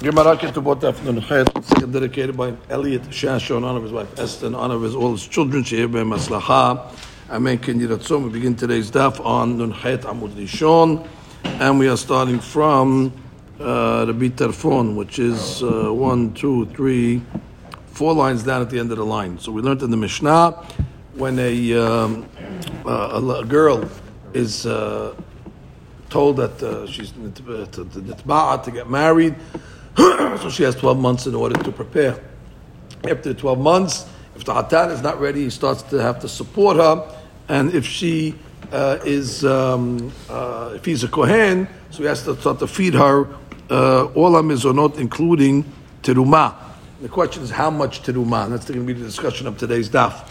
Gemara Ketubot Afnan Chet, dedicated by Elliot Shasho in honor of his wife Esther, in honor of his, all his children, Sheir Ben Maslaha. Amen. Ken. We begin today's daf on Nun Amud Rishon, and we are starting from uh, Rabbi Tarfon, which is uh, one, two, three, four lines down at the end of the line. So we learned in the Mishnah when a, um, uh, a, girl is uh, told that uh, she's nitba'at to get married, so she has 12 months in order to prepare. After 12 months, if the hatan is not ready, he starts to have to support her, and if she uh, is, um, uh, if he's a kohen, so he has to start to feed her uh, all mizonot, including terumah. The question is how much terumah. That's going to be the discussion of today's daf.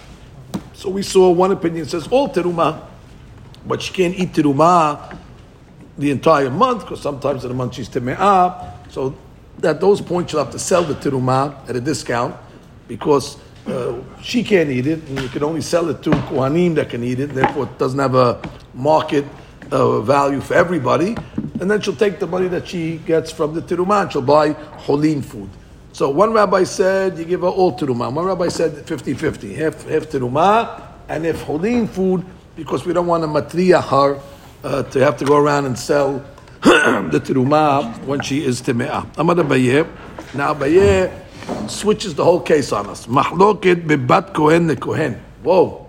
So we saw one opinion says all terumah, but she can't eat terumah the entire month because sometimes in a month she's teme'ah. So at those points you'll have to sell the terumah at a discount because uh, she can't eat it, and you can only sell it to kohanim that can eat it. Therefore, it doesn't have a market uh, value for everybody. And then she'll take the money that she gets from the terumah and she'll buy holin food. So one rabbi said you give her all terumah. One rabbi said 50-50, half, half terumah and half holin food because we don't want to matriya her uh, to have to go around and sell the terumah when she is teme'ah. Amar Abaye. Now Abaye switches the whole case on us. Mahloket bebat kohen kohen. Whoa.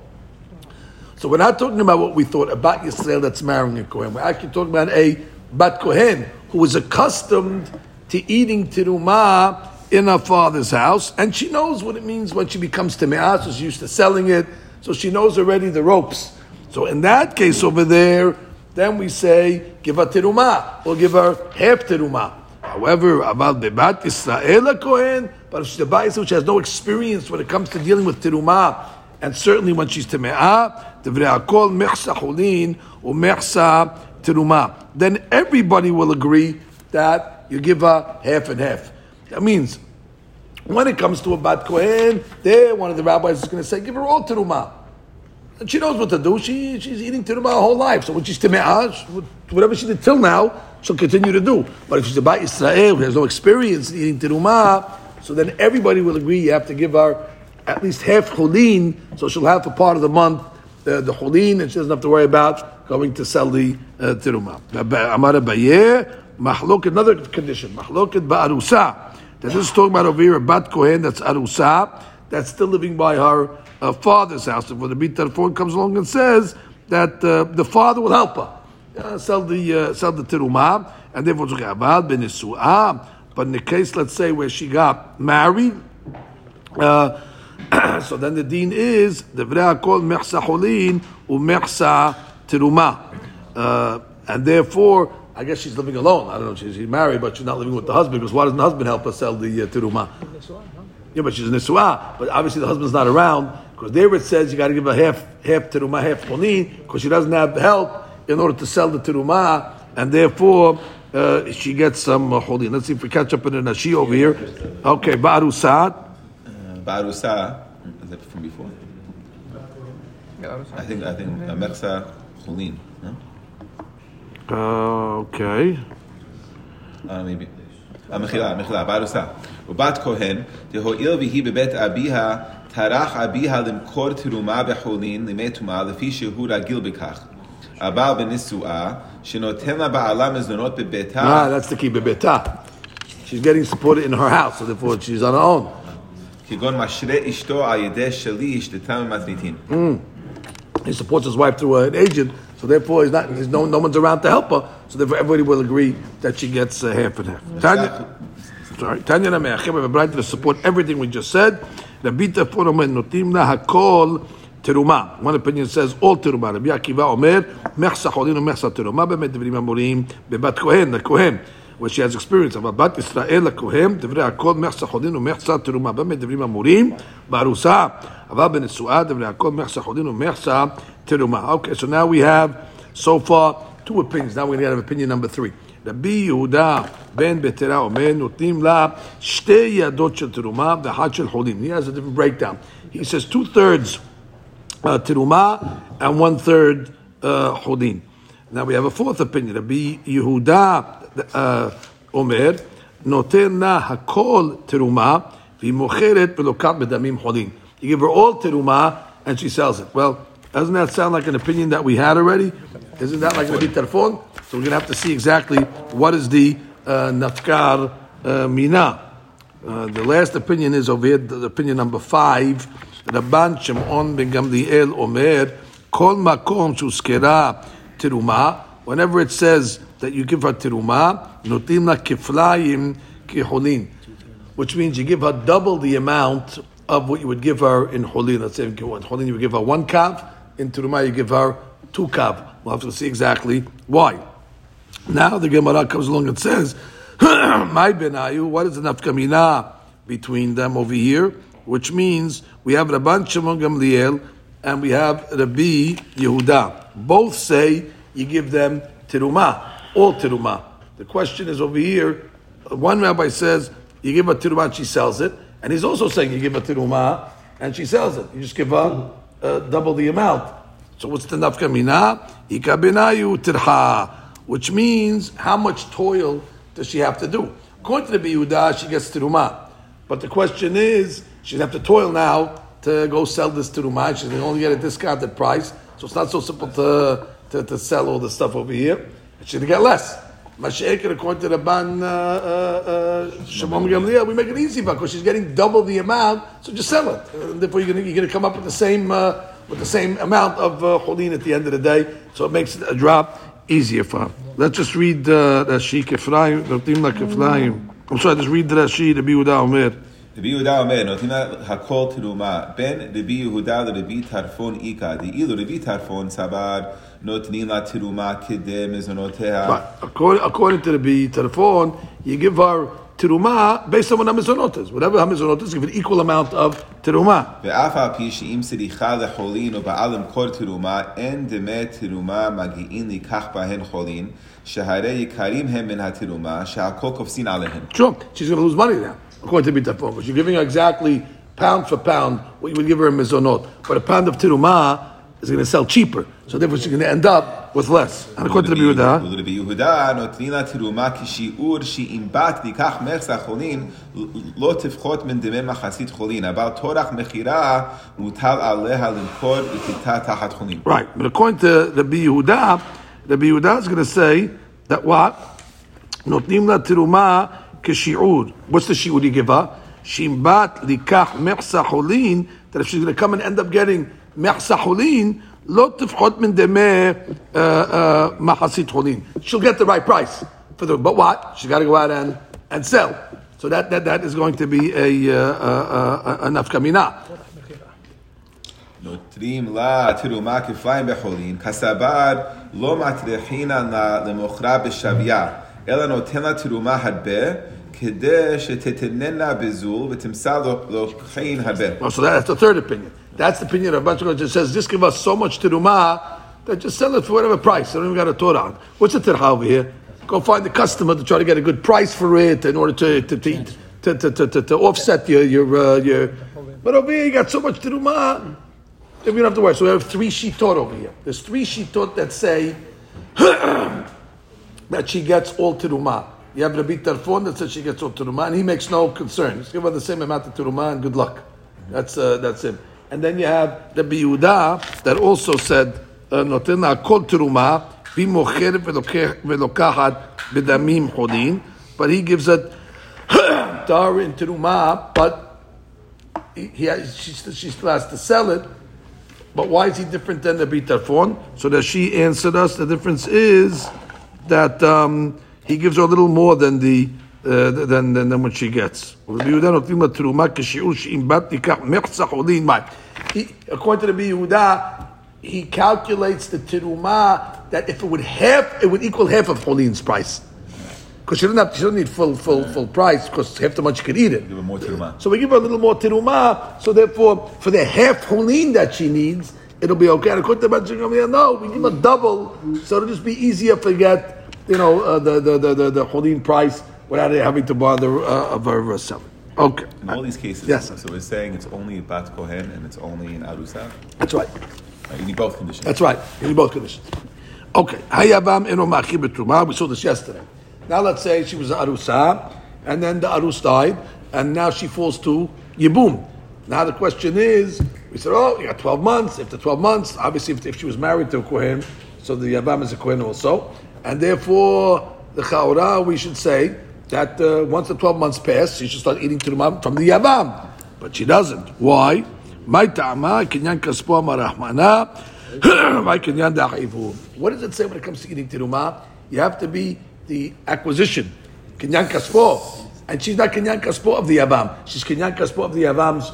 So we're not talking about what we thought about Yisrael that's marrying a kohen. We're actually talking about a bat kohen who is accustomed to eating terumah in her father's house, and she knows what it means when she becomes teme'ah, so she's used to selling it, so she knows already the ropes. So in that case over there, then we say give her terumah or give her half terumah. However, about bebat Israel kohen, but if she's a ba'is which has no experience when it comes to dealing with terumah, and certainly when she's teme'ah, devrei akol mechsa chulin or mechsa terumah, then everybody will agree that you give her half and half. That means when it comes to a bat kohen, there one of the rabbis is going to say, give her all terumah. And she knows what to do. She, she's eating terumah her whole life. So when she's teme'ah, whatever she did till now, she'll continue to do. But if she's a bat Israel who has no experience in eating terumah, so then everybody will agree you have to give her at least half chulin, so she'll have for part of the month uh, the chulin, and she doesn't have to worry about going to sell the uh, terumah. Amar Abaye, mahlok, another condition, mahloket ba'arusa. That this is talking about over here bat kohen that's arusa, that's still living by her uh, father's house. If the Bitar phone comes along and says that uh, the father will help her uh, sell the uh, sell the terumah, and therefore it's okay. But in the case, let's say where she got married, uh, so then the dean is the kol mechsa cholin umechsa terumah, uh, and therefore. I guess she's living alone. I don't know. She's, she's married, but she's not living with the husband because why doesn't the husband help her sell the uh, terumah? Yeah, but she's a nisuah. But obviously the husband's not around because there it says you got to give her half half terumah, half ponin because she doesn't have help in order to sell the terumah, and therefore uh, she gets some uh, holding. Let's see if we catch up in the nashi over here. Okay, barusat. Uh, barusa is that from before? I think I think uh, meksa chulin. Uh, okay. Uh, maybe. מחילה, מחילה, בארוסה. ובת כהן, דהואיל והיא בבית אביה, טרח אביה למכור תרומה בחולין לימי טומאה, לפי שהוא רגיל בכך. הבעל בנישואה, שנותן לבעלה מזונות בביתה. Ah, that's the key, בביתה. She's getting supported in her house, so therefore she's on her own. כגון משרה אשתו על ידי שלי, אשתתם מתניתין. He supports his wife through an agent, so therefore he's not, he's no, no one's around to help her, so therefore everybody will agree that she gets uh, half and half. Tanya, sorry, Tanya Nameachim, we have a bright to support everything we just said. Rabbi Tarfon Omer Notim La Hakol Teruma. One opinion says all Teruma. Rabbi Akiva Omer Mechsa Cholin Mechsa Teruma. Bemet Devrim Amorim Bebat Kohen LaKohen. Where she has experience. אבל בת ישראל לכהן, דברי הכל mechsa teruma ומחסה תרומה. amurim barusa אמורים ben אבל בנשואה דברי הכל מחסה חולין mechsa teruma. Okay, so now we have so far two opinions. Now we're going to have opinion number three. רבי יהודה בן בטרה אומר, נותנים לה שתי ידות של תרומה ואחת של חולין. He has a different breakdown. He says two thirds uh, תרומה and one third uh, חולין. Now we have a fourth opinion. Rabbi Yehuda uh, Omer, נותן לה הכל תרומה, והיא מוכרת ולוקחת בדמים חולים. You give her all teruma, and she sells it. Well, doesn't that sound like an opinion that we had already? Isn't that like Rabbi Tarfon? So we're going to have to see exactly what is the uh, nafkar uh, mina. Uh, the last opinion is over here, the opinion number five. Rabban Shimon ben Gamliel Omer, Kol makom shuskera teruma. Whenever it says that you give her teruma, notim la kiflayim kiholin, which means you give her double the amount of what you would give her in holin. Let's say in holin you would give her one kav, in teruma you give her two kav. We'll have to see exactly why. Now the Gemara comes along and says, "My benayu, what is the nafkamina between them over here?" Which means we have Rabban Shimon Gamliel and we have Rabbi Yehuda. Both say you give them teruma, all teruma. The question is over here. One rabbi says you give her teruma and she sells it, and he's also saying you give her teruma and she sells it. You just give her uh, double the amount. So what's the nafkamina? Ikabenayu tirha, which means how much toil does she have to do? According to the Yehuda, she gets teruma. But the question is, she'd have to toil now to go sell this teruma. Going to only get a discounted price, so it's not so simple to, to, to sell all the stuff over here. She'd get less. Mashiach, according to Rabban uh, uh, uh, Shimon Gamliel, we make it easy because she's getting double the amount, so just sell it. And therefore, you're going to come up with the same uh, with the same amount of uh, at the end of the day, so it makes a drop easier for her. Let's just read uh, the Rashi Kefraim, Notim La Kefraim. I'm sorry, just read Rashi, the Yehuda Omer. The Yehuda Omer, Notim La Hakol Tiruma. Ben Rabbi Yehuda Rabbi Tarfon Ika, De'ilu Rabbi Tarfon Sabar, Notnim La Teruma Kede Mezonoteha. According, according to the Tarfon, you give her teruma based on what hamizonot is. Whatever hamizonot is, give an equal amount of teruma. ואף על פי שאם צריכה לחולין או בעל למכור תרומה, אין דמי תרומה מגיעים לקח בהן חולין, שהרי יקרים הם מן התרומה, שהכל קופסין עליהן. Sure, she's going to lose money now, according to B telephone, because you're giving her exactly pound for pound what you would give her in mizonot. But a pound of teruma is going to sell cheaper. So therefore, she's going to end up with less. And according to the Yehuda, Right. But according to the Yehuda, the Yehuda is going to say that what? Notnim la tiruma kishi'ur. What's the shi'ur you give her? She'imbat dikach mechsa. That if she's going to come and end up getting מחסה חולין, לא תפחות מן דמי uh, uh, מחצית חולין. She'll get the right price. For the, but what? She's got to go out and, and sell. So that, that, that is going to be a, uh, uh, uh, a nafkamina. נותנים לה תרומה כפליים בחולין, כסבר לא מטריחינן לה למוכרה בשוויה, אלא נותן לה תרומה הרבה, כדי שתתננה בזול ותמסר לוקחין הרבה. Oh, so that's the third opinion. That's the opinion of Bachar just says, just give us so much teruma that just sell it for whatever price. They don't even got a Torah on. What's the terha over here? Go find the customer to try to get a good price for it in order to to to to, to, to, to, to offset your your uh, your. But over here you got so much teruma, then we don't have to worry. So we have three shitot over here. There's three shitot that say that she gets all teruma. You have Rabbi Tarfon that says she gets all teruma, and he makes no concern. Just give her the same amount of teruma and good luck. That's uh, that's him. And then you have Rabbi Yehuda that also said נותן לה כל תרומה, והיא מוכרת ולוקח- ולוקחת בדמים חולין, but he gives it dar in teruma, but he, he has, she, still- she still has to sell it. But why is he different than the Bitafon? So that she answered us, the difference is that um, he gives her a little more than the uh, than, than, than what she gets. According to the Yehuda, he calculates the teruma that if it would half, it would equal half of Holin's price. Because she doesn't have, she doesn't need full, full, full price. Because half the much she could eat it. Give her more. So we give her a little more teruma. So therefore, for the half holin that she needs, it'll be okay. And according to the Gamliel, no, we give her double, so it'll just be easier to get, you know, uh, the the the the, the price without having to bother uh, of her uh, selling. Okay, In all these cases, Yes. so we're saying it's only a Bat Kohen and it's only an Arusa. that's right. You need both conditions. That's right. In both conditions. Okay. Hayavam eno machi betruma. We saw this yesterday. Now let's say she was an arusa, and then the arus died, and now she falls to yibum. Now the question is, we said, oh, you got 12 months. After 12 months, obviously, if, if she was married to a kohen, so the yavam is a kohen also, and therefore the chaura we should say that uh, once the 12 months pass, she should start eating terumah from the yavam, but she doesn't. Why? What does it say when it comes to eating terumah? You have to be the acquisition, kinyan kaspo, and she's not kinyan kaspo of the yavam. She's kinyan kaspo of the yavam's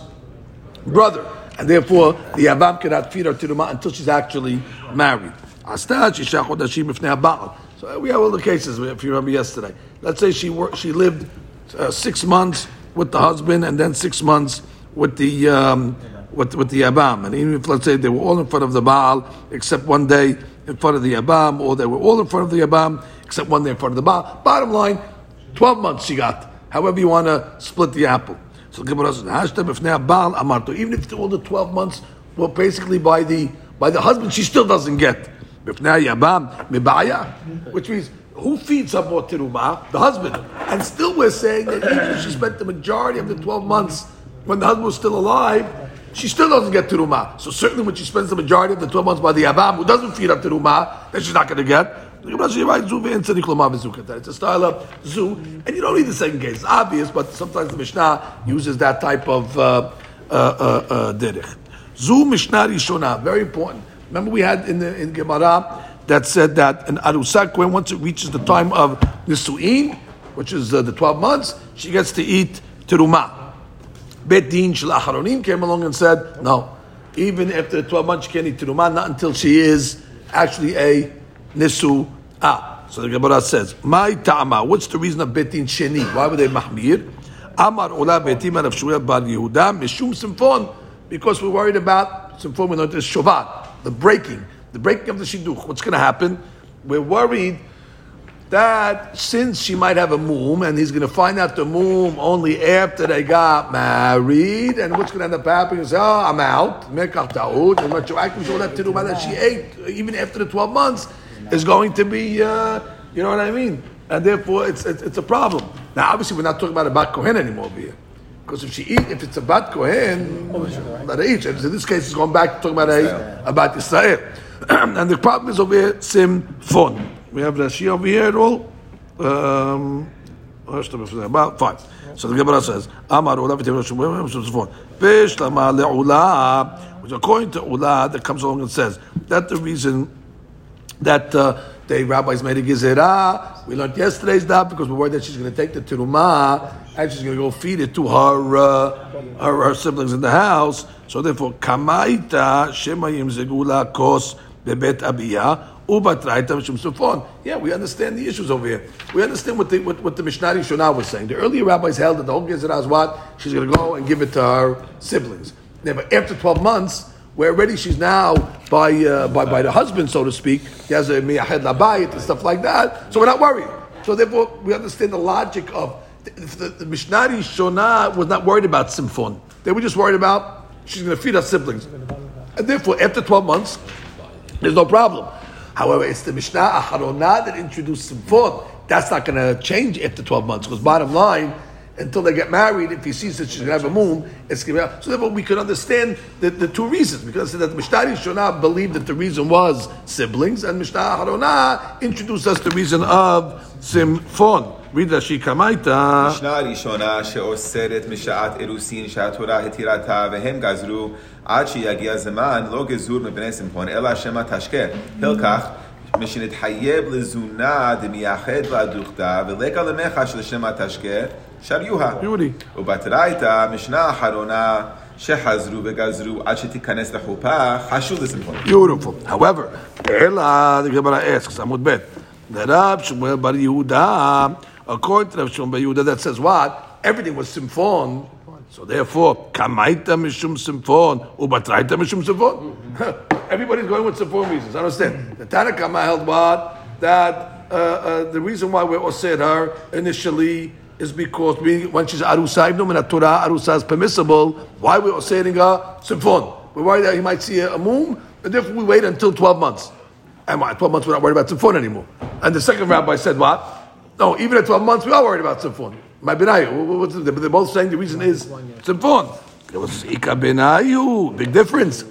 brother, and therefore the yavam cannot feed her terumah until she's actually married. So we have all the cases. If you remember yesterday, let's say she worked, she lived uh, six months with the husband, and then six months with the um, with with the yabam. And even if let's say they were all in front of the Baal, except one day in front of the yabam, or they were all in front of the yabam except one day in front of the Baal. Bottom line, twelve months she got. However you want to split the apple. So the Gemara says, "Hashta b'fnei Baal amarto." Even if all the twelve months were basically by the by the husband, she still doesn't get. Which means who feeds her more teruma? The husband. And still we're saying that even if she spent the majority of the 12 months when the husband was still alive, she still doesn't get teruma. So certainly when she spends the majority of the 12 months by the Abam, who doesn't feed her teruma, then she's not going to get. It's a style of zu, and you don't need the second case. It's obvious, but sometimes the Mishnah uses that type of uh, uh, uh, uh, derech. Zu Mishnah Rishona, very important. Remember we had in the in Gemara that said that an arusak when once it reaches the time of nisuin, which is uh, the twelve months, she gets to eat teruma. Bet Din Shalacharonim came along and said, no, even after the twelve months she can't eat teruma, not until she is actually a nisu ah. So the Gemara says, my ta'ama. What's the reason of Bet Din Sheni? Why were they mahmir? Amar Ula Betim Rav Shmuel Bar Yehuda Mishum Simfon, because we're worried about Simfon. We know this Shovat, the breaking the breaking of the shidduch, what's going to happen? We're worried that since she might have a mum, and he's going to find out the mum only after they got married, and what's going to end up happening is, oh, I'm out, mekach ta'ud, and retroactive, all that teruma that she ate, even after the 12 months, is going to be, uh, you know what I mean? And therefore, it's, it's, it's a problem. Now, obviously, we're not talking about a bat kohen anymore here. Because if she eat, if it's a bat kohen, let her eat. And in this case, it's going back to talking about a, a bat Israel. and the problem is over here, sim fun. We have Rashi over here at all. Um, about five. So the Gemara says, Amar Ula. Fish Lama Le'ula, which according to Ula, that comes along and says, that the reason that uh, the rabbis made a gezerah. We learned yesterday's daf because we're worried that she's going to take the terumah and she's going to go feed it to her, uh, her, her siblings in the house. So therefore, kamaita shemayim zegula kos bebet abiyah. Yeah, we understand the issues over here. We understand what the, what, what the Mishnah Shonah was saying. The earlier rabbis held that the whole Gezerah is what? She's going to go and give it to her siblings. Yeah, but after 12 months, where already she's now by, uh, by, by the husband, so to speak, he has a miyahed labayit and stuff like that, so we're not worried. So therefore, we understand the logic of the, the, the Mishnah Shonah was not worried about Simfon. They were just worried about she's going to feed her siblings. And therefore, after 12 months, there's no problem. However, it's the Mishnah Acharonah that introduced Simfon. That's not going to change after 12 months because bottom line, until they get married, if he sees that she's going to have a moon, it's going to be. So therefore, we could understand the, the two reasons. Because that the Mishnah Shonah believed that the reason was siblings, and Mishnah Harona introduced us the reason of Simfon. read רש"י קמייתא. משנה ראשונה שאוסרת משעת אירוסין שהתורה התירתה והם גזרו עד שיגיע זמן לא גזור מבני שמחון אלא שמא תשקה. הלקח משנתחייב לזונה דמייחד לאדוכתה ולקה למחה של שמא תשקה שריוה. ובתרייתא משנה האחרונה שחזרו וגזרו עד שתיכנס לחופה חשוב לשמחון. Beautiful. However, אלא, the Gemara asks, עמוד ב', לרב שמואל בר יהודה according to Rav Shimon Yehuda, that says what? Everything was simfon. So therefore, kamaita mishum simfon, ubatraita mishum simfon. Everybody's going with simfon reasons. Understand? The Tanakama held what? That uh, uh, the reason why we osir her initially is because we, when she's arusa, even though in Torah arusa is permissible, why we osering a simfon? We're worried that he might see a, moon, and therefore we wait until 12 months. And why? 12 months we're not worried about simfon anymore. And the second rabbi said what? No, even at 12 months, we are worried about simfon. My benayu. The, they're both saying the reason is simfon. It was ika benayu. Big difference.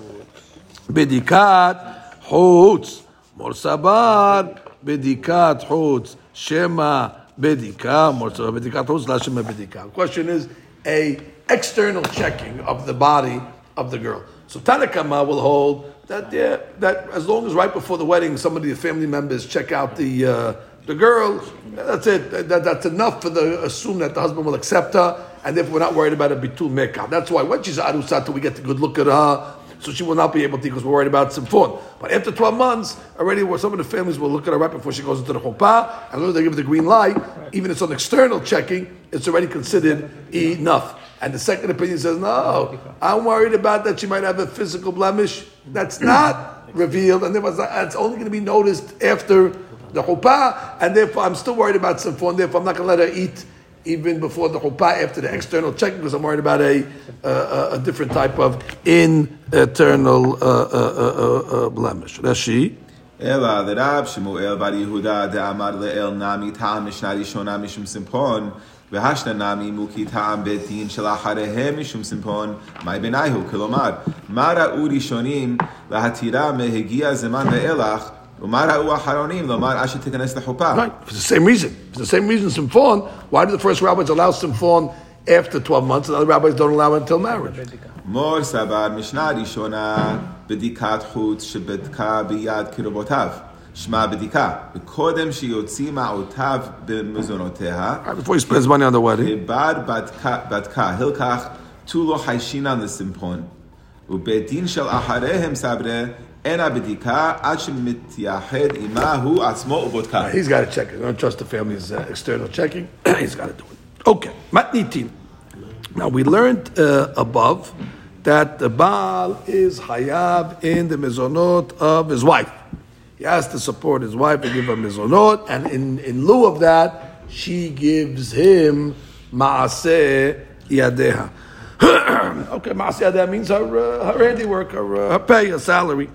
Bedikat chutz. Mor sabar. Bedikat chutz. Shema bedika. Mor sabar bedikat chutz. La shema bedika. Question is a external checking of the body of the girl. So Tanna Kamma will hold that yeah, that as long as right before the wedding, somebody, the family members, check out the uh, the girl. That's it. That, that's enough for the assume that the husband will accept her, and if we're not worried about a bitul mekah. That's why when she's arusata, we get a good look at her. So she will not be able to because we're worried about simfon. But after 12 months, already some of the families will look at her right before she goes into the chuppah, and when they give the green light, even if it's on external checking, it's already considered enough. And the second opinion says, no, I'm worried about that she might have a physical blemish. That's mm. not revealed, and it's only going to be noticed after the chuppah, and therefore I'm still worried about simfon, therefore I'm not going to let her eat even before the chuppah after the external checking because I'm worried about a, uh, a different type of internal uh, uh, blemish. Rashi. אלא לרב שמואל בר יהודה דאמר לאל נמי טעם משנה ראשונה משום סימפון והשנה נמי מוקי טעם בית דין שלאחריהם משום סימפון מאי ביניהו כלומר מה ראו ראשונים להתירה מהגיע זמן ואילך Right, for the same reason. For the same reason, Simphon, why do the first rabbis allow Simphon after 12 months and other rabbis don't allow it until marriage? מור סבר משנה ראשונה בדיקת חוץ שבדקה ביד קרובותיו. שמע בדיקה, וקודם שיוציא מעותיו במזונותיה, before he spends money on the wedding, בר בדקה, הלקח תו לו חיישינן לסימפון, ובית דין של אחריהם סברה He's got to check it. I don't trust the family's uh, external checking. He's got to do it. Okay, matnitin. Now we learned uh, above that the Baal is hayav in the mezonot of his wife. He has to support his wife and give her mezonot, and in, in lieu of that, she gives him maaseh yadeha. okay, maaseh yadeha means her, uh, her handiwork, her, uh, her pay, her salary.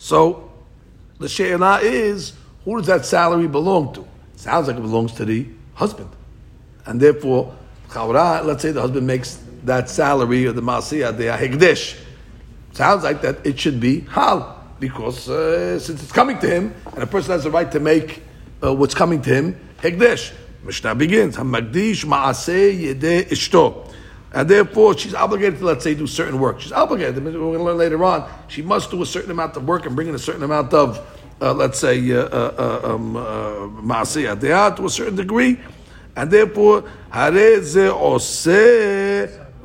So the she'elah is who does that salary belong to? Sounds like it belongs to the husband, and therefore, let's say the husband makes that salary of the masiyah the hegdesh. Sounds like that it should be hal because uh, since it's coming to him, and a person has the right to make uh, what's coming to him hegdesh. Mishnah begins hamagdish maaseh yedeh ishto. And therefore, she's obligated to, let's say, do certain work. She's obligated. We're going to learn later on. She must do a certain amount of work and bring in a certain amount of, uh, let's say, uh, uh, uh um, uh, to a certain degree. And therefore, hareze ose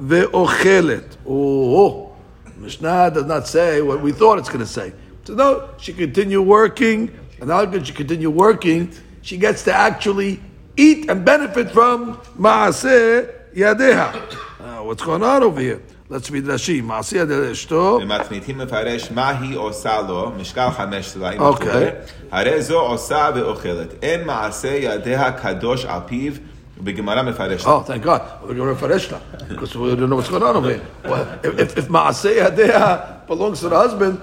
ve'ochelet. Oh, Mishnah does not say what we thought it's going to say. So no, she continue working, and how can she continue working? She gets to actually eat and benefit from maaseh yadeha what's going on over here? Let's read Rashi. מעשיה דאשתו. ומתניתים מפרש מה היא עושה לו, משקל חמש סלעים. אוקיי. הרי זו עושה ואוכלת. אין מעשה ידיה קדוש על פיו. בגמרא מפרש. Oh, thank God. בגמרא מפרש לה. Because we don't know what's going on over here. Well, if, if מעשה ידיה belongs to the husband,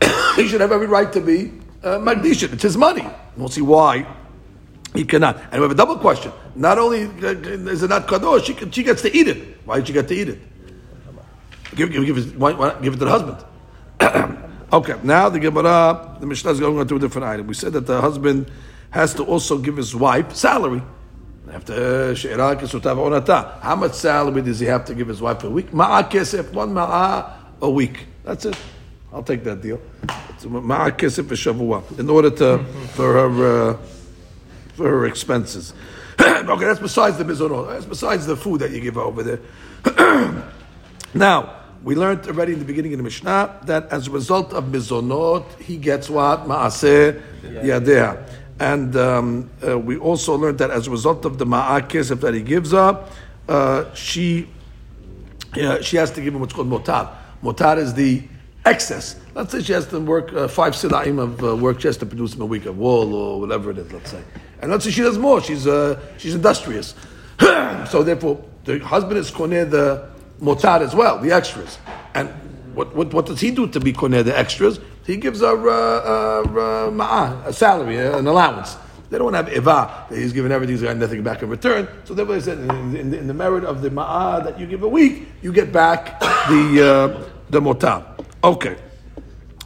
he should have every right to be uh, Magdishan. It's his money. We'll see why he cannot. And we have a double question. Not only uh, uh, is it not kadosh, she, she gets to eat it. Why did she get to eat it? Give, give, give, it, why, why give it to the husband. okay, now the Gemara, the Mishnah is going on to a different item. We said that the husband has to also give his wife salary. After uh, How much salary does he have to give his wife a week? Ma'a kesef, one ma'a a week. That's it. I'll take that deal. Ma'a kesef shavua. In order to, for her, uh, for her expenses. okay, that's besides the mizonot. That's besides the food that you give over there. now, we learned already in the beginning of the Mishnah that as a result of mizonot, he gets what? Ma'aseh yadeh. And um, uh, we also learned that as a result of the ma'akesef that he gives up, uh, she, uh, she has to give him what's called motar. Motar is the excess. Let's say she has to work uh, five sidaim of uh, work just to produce him a week of wool or whatever it is, let's say. And let's say she does more. She's uh, she's industrious. so therefore, the husband is koneh the motar as well, the extras. And what, what, what does he do to be koneh the extras? He gives a, uh, uh, uh, a salary, an allowance. They don't have eva. He's given everything, he's got nothing back in return. So therefore they said, in, in, in the merit of the ma'ah that you give a week, you get back the, uh, the motab. Okay.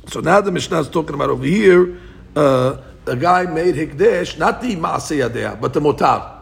So now the Mishnah is talking about over here, uh, the guy made Hikdesh, not the maaseyadea, but the Motar.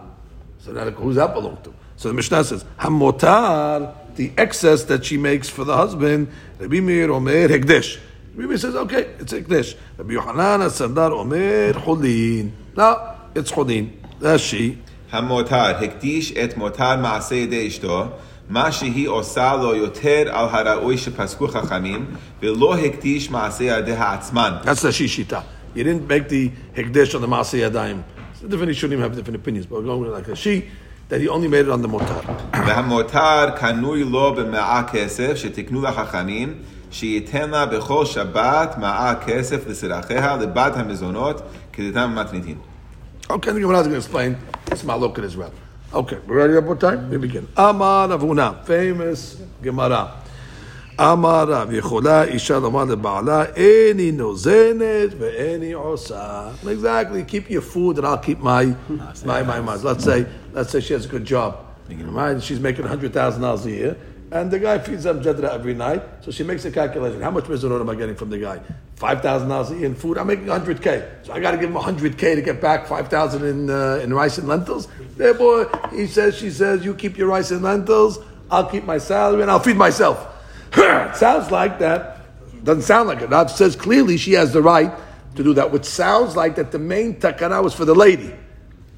So now, who's that belong to? So the Mishnah says, Hamotar, the excess that she makes for the husband, Rabbi Meir Omer Hikdesh. Rabbi Meir says, okay, it's Hikdesh. Rabbi Yohanan Sandlar Omer Chulin. No, it's Chulin. That's she. Hamotar הקדיש et motar מעשה ידי אשתו, מה שהיא עושה לו יותר על הראוי שפסקו חכמים, ולא הקדיש מעשה ידיה עצמן. the זו שיטה. You didn't make the hekdesh on the Maaseh Yadayim. So different Ishunim have different opinions, but we're going with like a she that he only made it on the motar. והמותר קנוי לו במאה כסף שתקנו לחכמים, שייתן לה בכל שבת מאה כסף לסרחיה לבת המזונות, כדתם במתניתין. Okay, the Gemara is going to explain this malok as well. Okay, we're ready up what time? We begin. Amar Avuna, famous Gemara. אמר רב, יכולה אישה לומר לבעלה, איני נוזנת ואיני עושה. Exactly, keep your food and I'll keep my, my, my, my. Let's say, let's say she has a good job. Right? She's making $100,000 a year. And the guy feeds them jadra every night. So she makes a calculation. How much mizanot am I getting from the guy? $5,000 a year in food. I'm making 100K. So I got to give him 100K to get back 5,000 in, uh, in rice and lentils. Therefore, he says, she says, you keep your rice and lentils. I'll keep my salary and I'll feed myself. it sounds like that. Doesn't sound like it. Rav says clearly she has the right to do that, which sounds like that the main takana was for the lady.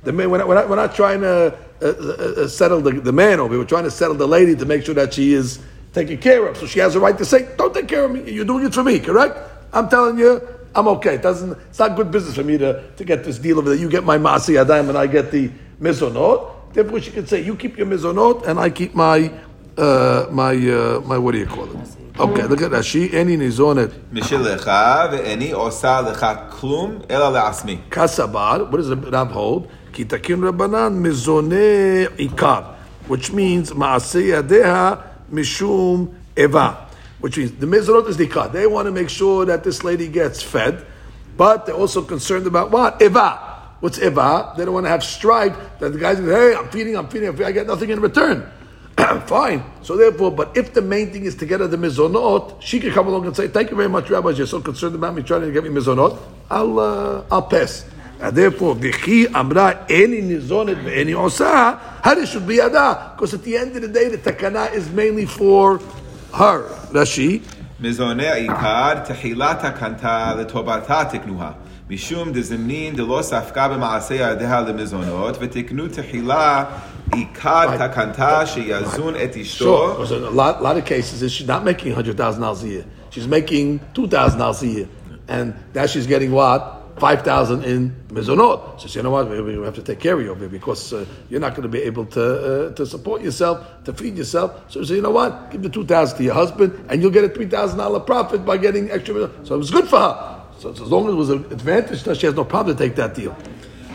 The man, we're, not, we're, not, trying to uh, uh, uh, settle the, the man over. We're trying to settle the lady to make sure that she is taken care of. So she has a right to say, "Don't take care of me. You're doing it for me, correct? I'm telling you, I'm okay. It doesn't. It's not good business for me to, to get this deal over there. You get my masi adayim and I get the mizonot. Therefore, she can say, "You keep your mizonot and I keep my uh, my uh, my what do you call it? Okay, look at Rashi. Any nizonet. Mishilecha ve'eni osa lecha klum ela le'asmi. Kasabar. What does the Rab hold? Kitakin mizone ikar, which means maaseh deha mishum eva, which means the mizonot is the ikar. They want to make sure that this lady gets fed, but they're also concerned about what eva. What's eva? They don't want to have strife that the guy says, "Hey, I'm feeding, I'm feeding, I'm feeding. I get nothing in return." Fine. So therefore, but if the main thing is to get her the mizonot, she can come along and say, "Thank you very much, Rabbi. You're so concerned about me trying to get me mizonot. I'll uh, I'll pass." And therefore, v'chi amra any nizonet ve'eni osa. How should be ada? Because at the end of the day, the takana is mainly for her. Rashi. מזוני העיקר, תחילת הקנתה לטובתה תקנוה. משום דזמנין דלא ספקה במעשה ידיה למזונות, ותקנו תחילה Ikad takanta sheyazun et. Sure, a lot, lot of cases, she's not making hundred thousand dollars a year. She's making two thousand dollars a year, and now she's getting what five thousand in mezonot. So you know what? We, have to take care of you because uh, you're not going to be able to uh, to support yourself, to feed yourself. So you you know what? Give the two thousand to your husband, and you'll get a three thousand dollar profit by getting extra. So it was good for her. So, so as long as it was an advantage, she has no problem to take that deal.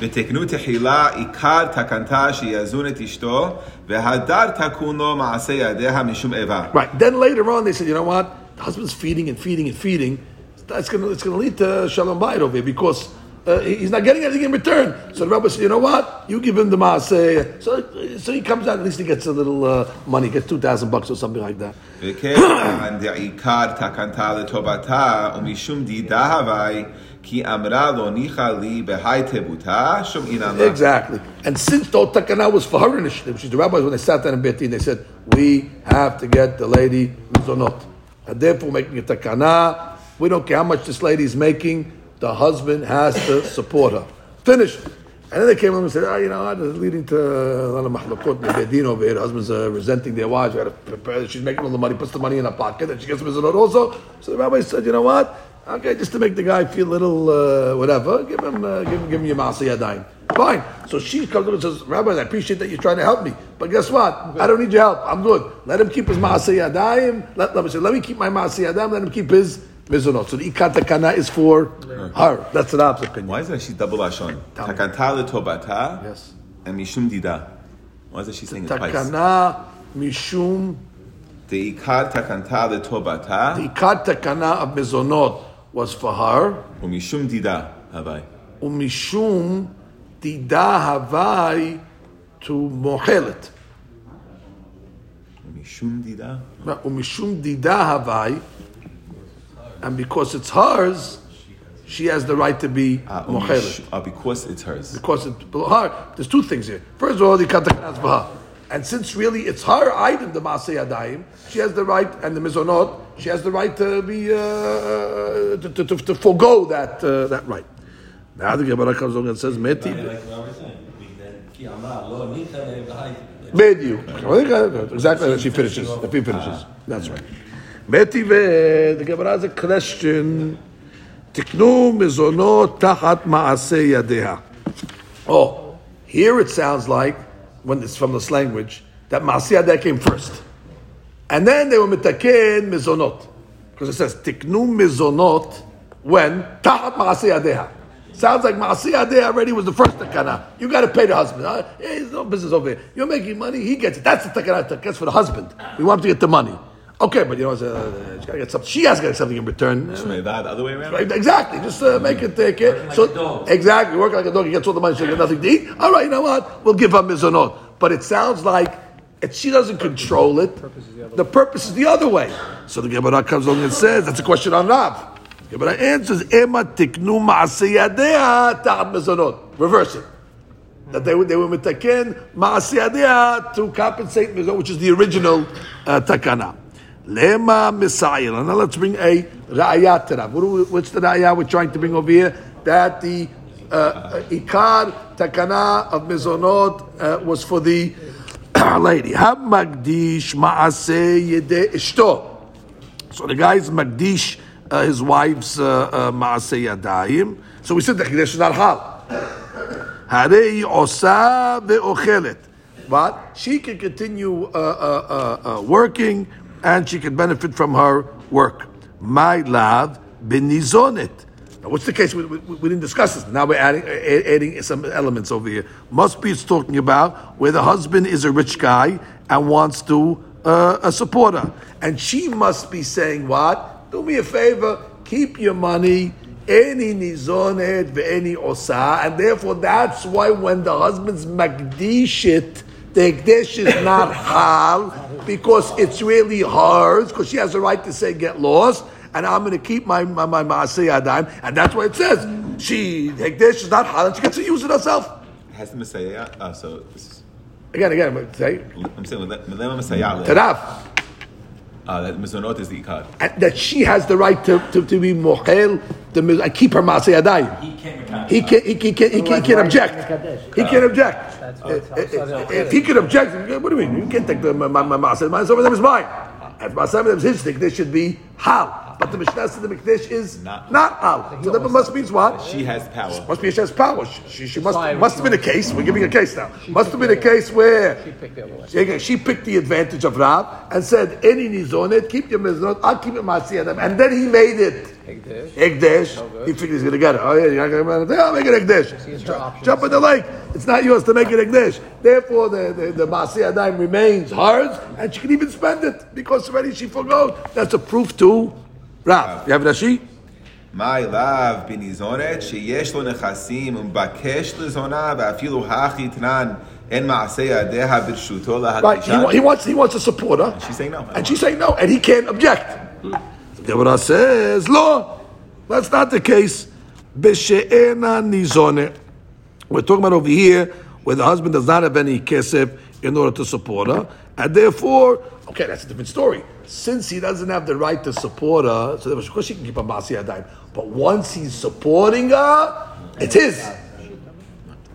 ותקנו תחילה עיקר תקנתה שיזון את אשתו, והדר תקון לו מעשה ידיה משום איבה. Right. Then later on, they said, you know what? The husband's feeding and feeding and feeding. That's going to it's going to lead to shalom bayit over here because uh, he- he's not getting anything in return. So the rabbi said, you know what? You give him the maaseh. So so he comes out. At least he gets a little uh, money. Gets two thousand bucks or something like that. Exactly. And since the takana was for her initiative, is the rabbis, when they sat down in Betin, they said, we have to get the lady mizonot. And therefore, making a takana, we don't care how much this lady is making, the husband has to support her. Finished. And then they came home and said, oh, you know, ah, this is leading to uh, a lot of mahlakot, bedin over here. Husbands are resenting their wives. We had to prepare. She's making all the money, puts the money in her pocket, and she gets mizonot also. So the rabbis said, you know what? Okay, just to make the guy feel a little uh, whatever, give him, uh, give him, give him your masi yadayim. Fine. So she comes up and says, Rabbi, I appreciate that you're trying to help me, but guess what? I don't need your help. I'm good. Let him keep his masi yadayim. Let, let me say, let me keep my masi yadayim. Let him keep his mizunot. So the ikat takana is for her. That's an opposite opinion. Why isn't she double ashon? Takanta letobata. Yes. And mishum dida. Why is it she saying it twice? Takana mishum. The ikat takanta letobata. The ikat takana of mizunot was for her. Umishum dida havai. Umishum dida havai to mohelet. Umishum dida. Umishum dida havai. And because it's hers, she has the right to be uh, mohelet. Uh, because it's hers. Because it's her. There's two things here. First of all, the katakanat And since really it's her item, the masayadaim, she has the right and the mizonot she has the right to be uh, to, to, to, to, forego that uh, that right. Now the Gemara comes along and says, "Meti." you Exactly. She finishes. If he finishes, that's right. Meti the Gemara has a question. Tiknu mizonot tachat maaseh yadeha. Oh, here it sounds like when it's from this language that maaseh yadeha came first. And then they were mitaken mizonot. Because it says, tiknu mizonot when Tahat maaseh yadeha. Sounds like maaseh yadeha already was the first takana. You got to pay the husband. Uh, hey, there's no business over here. You're making money, he gets it. That's the takana. That's for the husband. We want him to get the money. Okay, but you know, uh, she, gotta get something. she has to get something in return. Shmei that the other way around. Right, Exactly. Just uh, make it take it. like so a dog. exactly, work like a dog. He gets all the money, so he gets nothing to eat. All right, you know what? We'll give her mizonot. But it sounds like it, she doesn't control it. The purpose is the other way. So the Gemara comes along and says that's a question on Rav. Gemara answers Ema tiknu maasiyadea. Reverse it. That they were they were mitaken maasiyadea to compensate mizonot, which is the original uh, takana. Lema misayil. Now let's bring a ra'ayat to what's the ra'ayah we're trying to bring over here? That the uh, uh, ikar takana of mizonot uh, was for the lady. Hamagdish ishto. So the guy is magdish uh, his wife's uh, uh, maaseh yadayim. So we said the this is not hal. Harei osa ve'ochelet. But she can continue uh, uh, uh, uh, working and she can benefit from her work. My love benizonet. Now, what's the case? We, we, we didn't discuss this. Now we're adding, adding some elements over here. Must be it's talking about where the husband is a rich guy and wants to uh, support her. And she must be saying, What? Do me a favor, keep your money any nizonet ve'eni osa, and therefore that's why when the husband's magdishit, the ekdesh is not hal because it's really hers because she has a right to say get lost, and I'm going to keep my my my maaseh yadayim, and that's why it says she the ekdesh is not hal and she gets to use it herself. Has the Messiah? Uh, so is, Again, again, I'm say I'm saying Melema Messiah. tarav. Uh, that mizonot is the ikar. and That she has the right to, to, to be mohel, to mi- and keep her maaseh yadayim. He can't. He can't. he can't. he can't, he can, he can object. He can't object. That's If, what- if- if he can object, what do you mean? You can't take the my my my maaseh. My some of them is mine. If my some is his stick, they should be hal. But the mishnah said the mikdash is Not- not, hal. So that must means what? She has power. Must be she has power. She, she, she must must have been a case. We're giving a case now. Must have been a case where She picked the other way. she, she picked the advantage of Rav and said, "Any nizonet, keep your mizonot. I'll keep it maaseh And then he made it. Hegdesh. Ekdesh. He figured he's going to get it. Oh, yeah, you're not going to get it. I'll make it Ekdesh. it's Jump, option. jump in the lake. It's not yours to make it Ekdesh. Therefore, the, the, the Maaseh Adayim remains hers, and she can even spend it because already she forgot. That's a proof to Rav. You have Rashi? My love benizonet sheyesh lo nechasim umbakesh lezona ve'afilu hachi tnan en maaseh yadeha b'rshuto Right. He, wa- he, wants, he wants a supporter. She's saying no. And she's saying no, and he can't object. The Gemara says, "Lo, that's not the case." B'she'ena nizone. We're talking about over here where the husband does not have any kesef in order to support her, and therefore, okay, that's a different story. Since he doesn't have the right to support her, so of course she can keep a masi adayim. But once he's supporting her, it's his.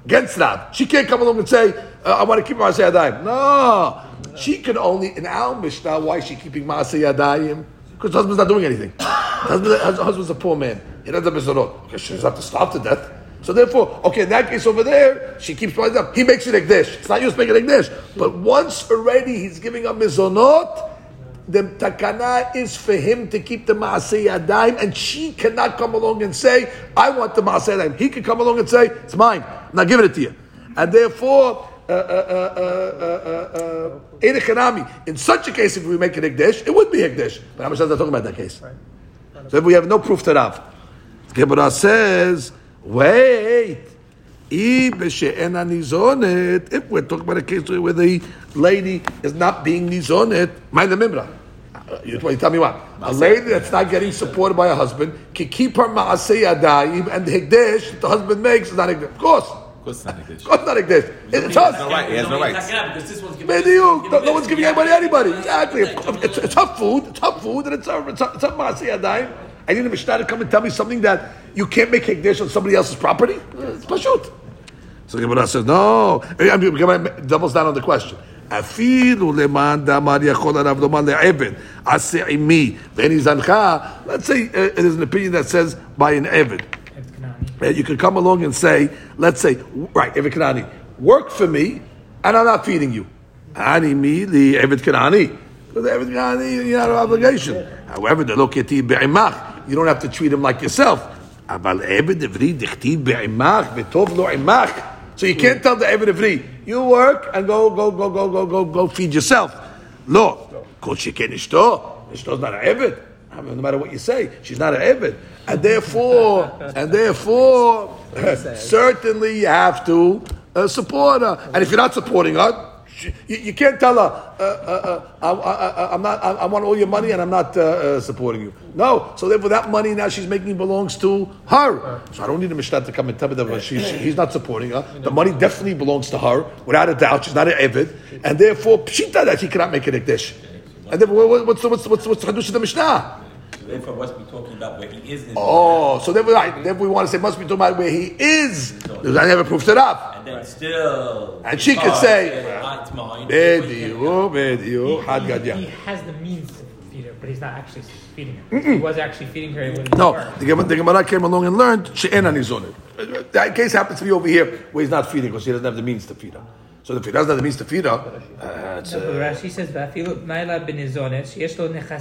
Against that, she can't come along and say, uh, "I want to keep Maaseh Yadayim." No, she can only in our Mishnah. Why is she keeping Maaseh Yadayim? Because husband's not doing anything. Husband's a poor man. He doesn't have mizonot. Okay, she doesn't have to starve to death. So therefore, okay, in that case over there, she keeps trying up. He makes it ekdesh. It's not to make it ekdesh. But once already he's giving up mizonot, the takana is for him to keep the maaseh yadayim, and she cannot come along and say, "I want the maaseh yadayim." He can come along and say, "It's mine. I'm not giving it to you," and therefore. Uh, uh, uh, uh, uh, uh, uh, in such a case, if we make it Hekdesh, it would be Hekdesh. But is not talking about that case? So if we have no proof to Rav. Gemara says, wait, If we're talking about a case where the lady is not being nizonet, mind the mimra. Uh, You you tell me what? A lady that's not getting supported by a husband can keep her ma'aseh yadayim and the hekdesh the husband makes is not hekdesh. Of course. Of course, it's not English. Of course not hekdesh. It's us. no right. He has no rights. Because this one's. No, no one's giving anybody anybody. Exactly. It's, it's her food. It's her food, and it's her. It's her, it's her maaseh yadayim. I need a mishnah to come and tell me something that you can't make hekdesh on somebody else's property. It's pashut. So the Gemara says no. I mean, Gemara doubles down on the question. אפילו למען דאמר יכול הרב לומר לעבד, עשה עמי, ואין זנך, let's say uh, it is an opinion that says by an עבד. Uh, You can come along and say, let's say, right, Eved Kanani, work for me, and I'm not feeding you. Ani mi li Eved Kanani. Because Eved Kanani, you have an obligation. However, the loketi be'imach, you don't have to treat him like yourself. אבל עבד עברי דכתיב בעמך וטוב לו עמך. So you can't tell the Eved Avri, you work and go, go, go, go, go, go, go feed yourself. No. Kol Sheken Ishto. Ishto's not an Eved. I mean, no matter what you say, she's not an Eved. And therefore, and therefore, certainly you have to uh, support her. And if you're not supporting her, you, you can't tell her, uh, uh, uh, I, I'm not, I, I want all your money and I'm not uh, uh, supporting you. No. So therefore, that money now she's making belongs to her. So I don't need a Mishnah to come and tell me that she, she, he's not supporting her. The money definitely belongs to her, without a doubt. She's not an Evid. And therefore, pshita that she cannot make an Ekdesh. And then what- what's what's what's what's the Hadush of the Mishnah? Therefore, must be talking about where he is in Oh, so then we, right, then we want to say must be talking about where he is. Because I never proved it up. And then still. And she could Oh, say, yeah, it's mine. Bediu, bediu, had he, gadya. he has the means to feed her, but he's not actually feeding her. If he was actually feeding her, it No, work. the Gemara, the Gemara came along and learned she'en anizonet. That case happens to be over here where he's not feeding because he doesn't have the means to feed her. So the tefillah doesn't mean tefillah. Uh, it's, uh, no, Rashi says v'afilu.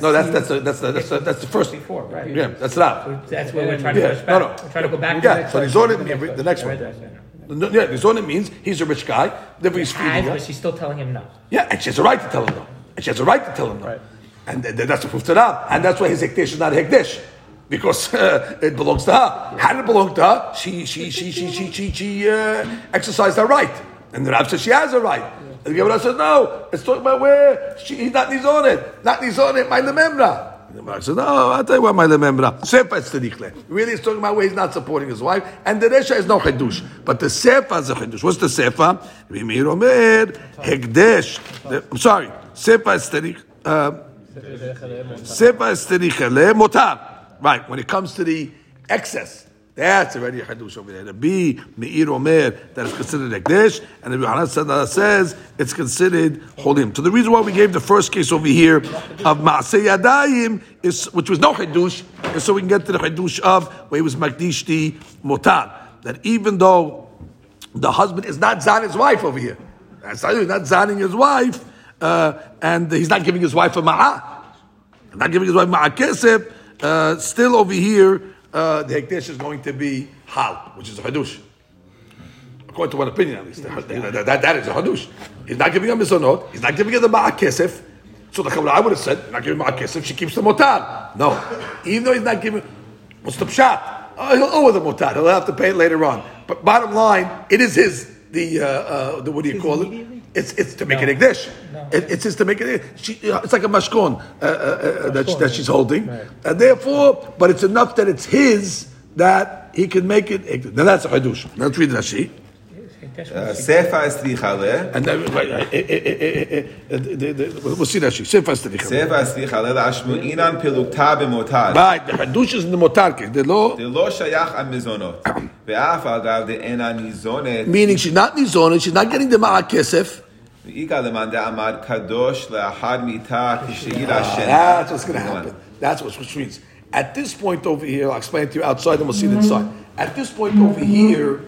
No, that's that's a, that's a, that's, a, that's the first before, right? Yeah, that's not. So that's what we're trying to push back. No, no. We're trying to go back. Yeah, to the next so nizonet the, the, the next one. No, yeah, nizonet means he's a rich guy. Therefore, he's feeding but she's still telling him no. Yeah, and she has a right to tell him no. And she has a right to tell him no. Right. And th- that's the proof to that. And that's why his hekdesh is not a hekdesh because uh, it belongs to her. Had it belonged to her, she she she she she she, she uh, exercised her right. And the Rab says she has a right. And the Gemara says, no, it's talking about where she, he's on it. not nizonet. Not nizonet, my lemembra. And the Gemara says, no, I'll tell you what, my lemembra. Sefa is tzedichle. Really, it's talking about where he's not supporting his wife. And the Resha is no chedush. But the Sefa is a chedush. What's the Sefa? Vimir Omer, Hekdesh. The- I'm sorry. Sefa is tzedich. Uh, Sefa is tzedichle. Right, when it comes to the excess. That's already a hadush over there. The B, Meir Omer, that is considered Ekdesh, and the Yohanan Sandlar says it's considered Holim. So the reason why we gave the first case over here of Maaseh Yadayim, is, which was no Hadush, is so we can get to the Hadush of where he was Makdish the Motar. That even though the husband is not zan his wife over here, that's not, he's not zanning his wife, uh, and he's not giving his wife a ma'ah, not giving his wife ma'ah kesef, uh, still over here, uh, the hekdesh is going to be hal, which is a hadush. According to one opinion, at least. That, that, that- is a hadush. He's not giving a mizonot, he's not giving her the ma'ah. So the Kabbalah, I would have said, not giving ma'ah kesef, she keeps the motar. No. Even though he's not giving, what's the pshat? Oh, he'll owe the motar, he'll have to pay it later on. But bottom line, it is his, the, uh, uh, the what do you call it? It's, it's to make an ekdesh. It, it's just to make it. She, it's like a mashkon uh, uh, uh, that, she, that she's holding, and therefore, but it's enough that it's his that he can make it. Now that's a hadush. Let's read Rashi. Uh, Sefa is tzrichale. And then, right, uh, uh, uh, uh, uh, the- the- we'll see Rashi. Say first the Sefa is tzrichale la'ashmu inan pilukta b'motar. Right, the hadush is in the motar case. The law, זה לא שייך על מזונות. ואף אגב דאינה ניזונת, meaning she's not nizonah, she's not getting the ma'ah kesef. ואיכא למאן דעמד קדוש לאחר מיתה כשהיא לעשן. That's what's going to happen. That's what which means. At this point over here, I'll explain it to you outside, and we'll see it inside. At this point over here,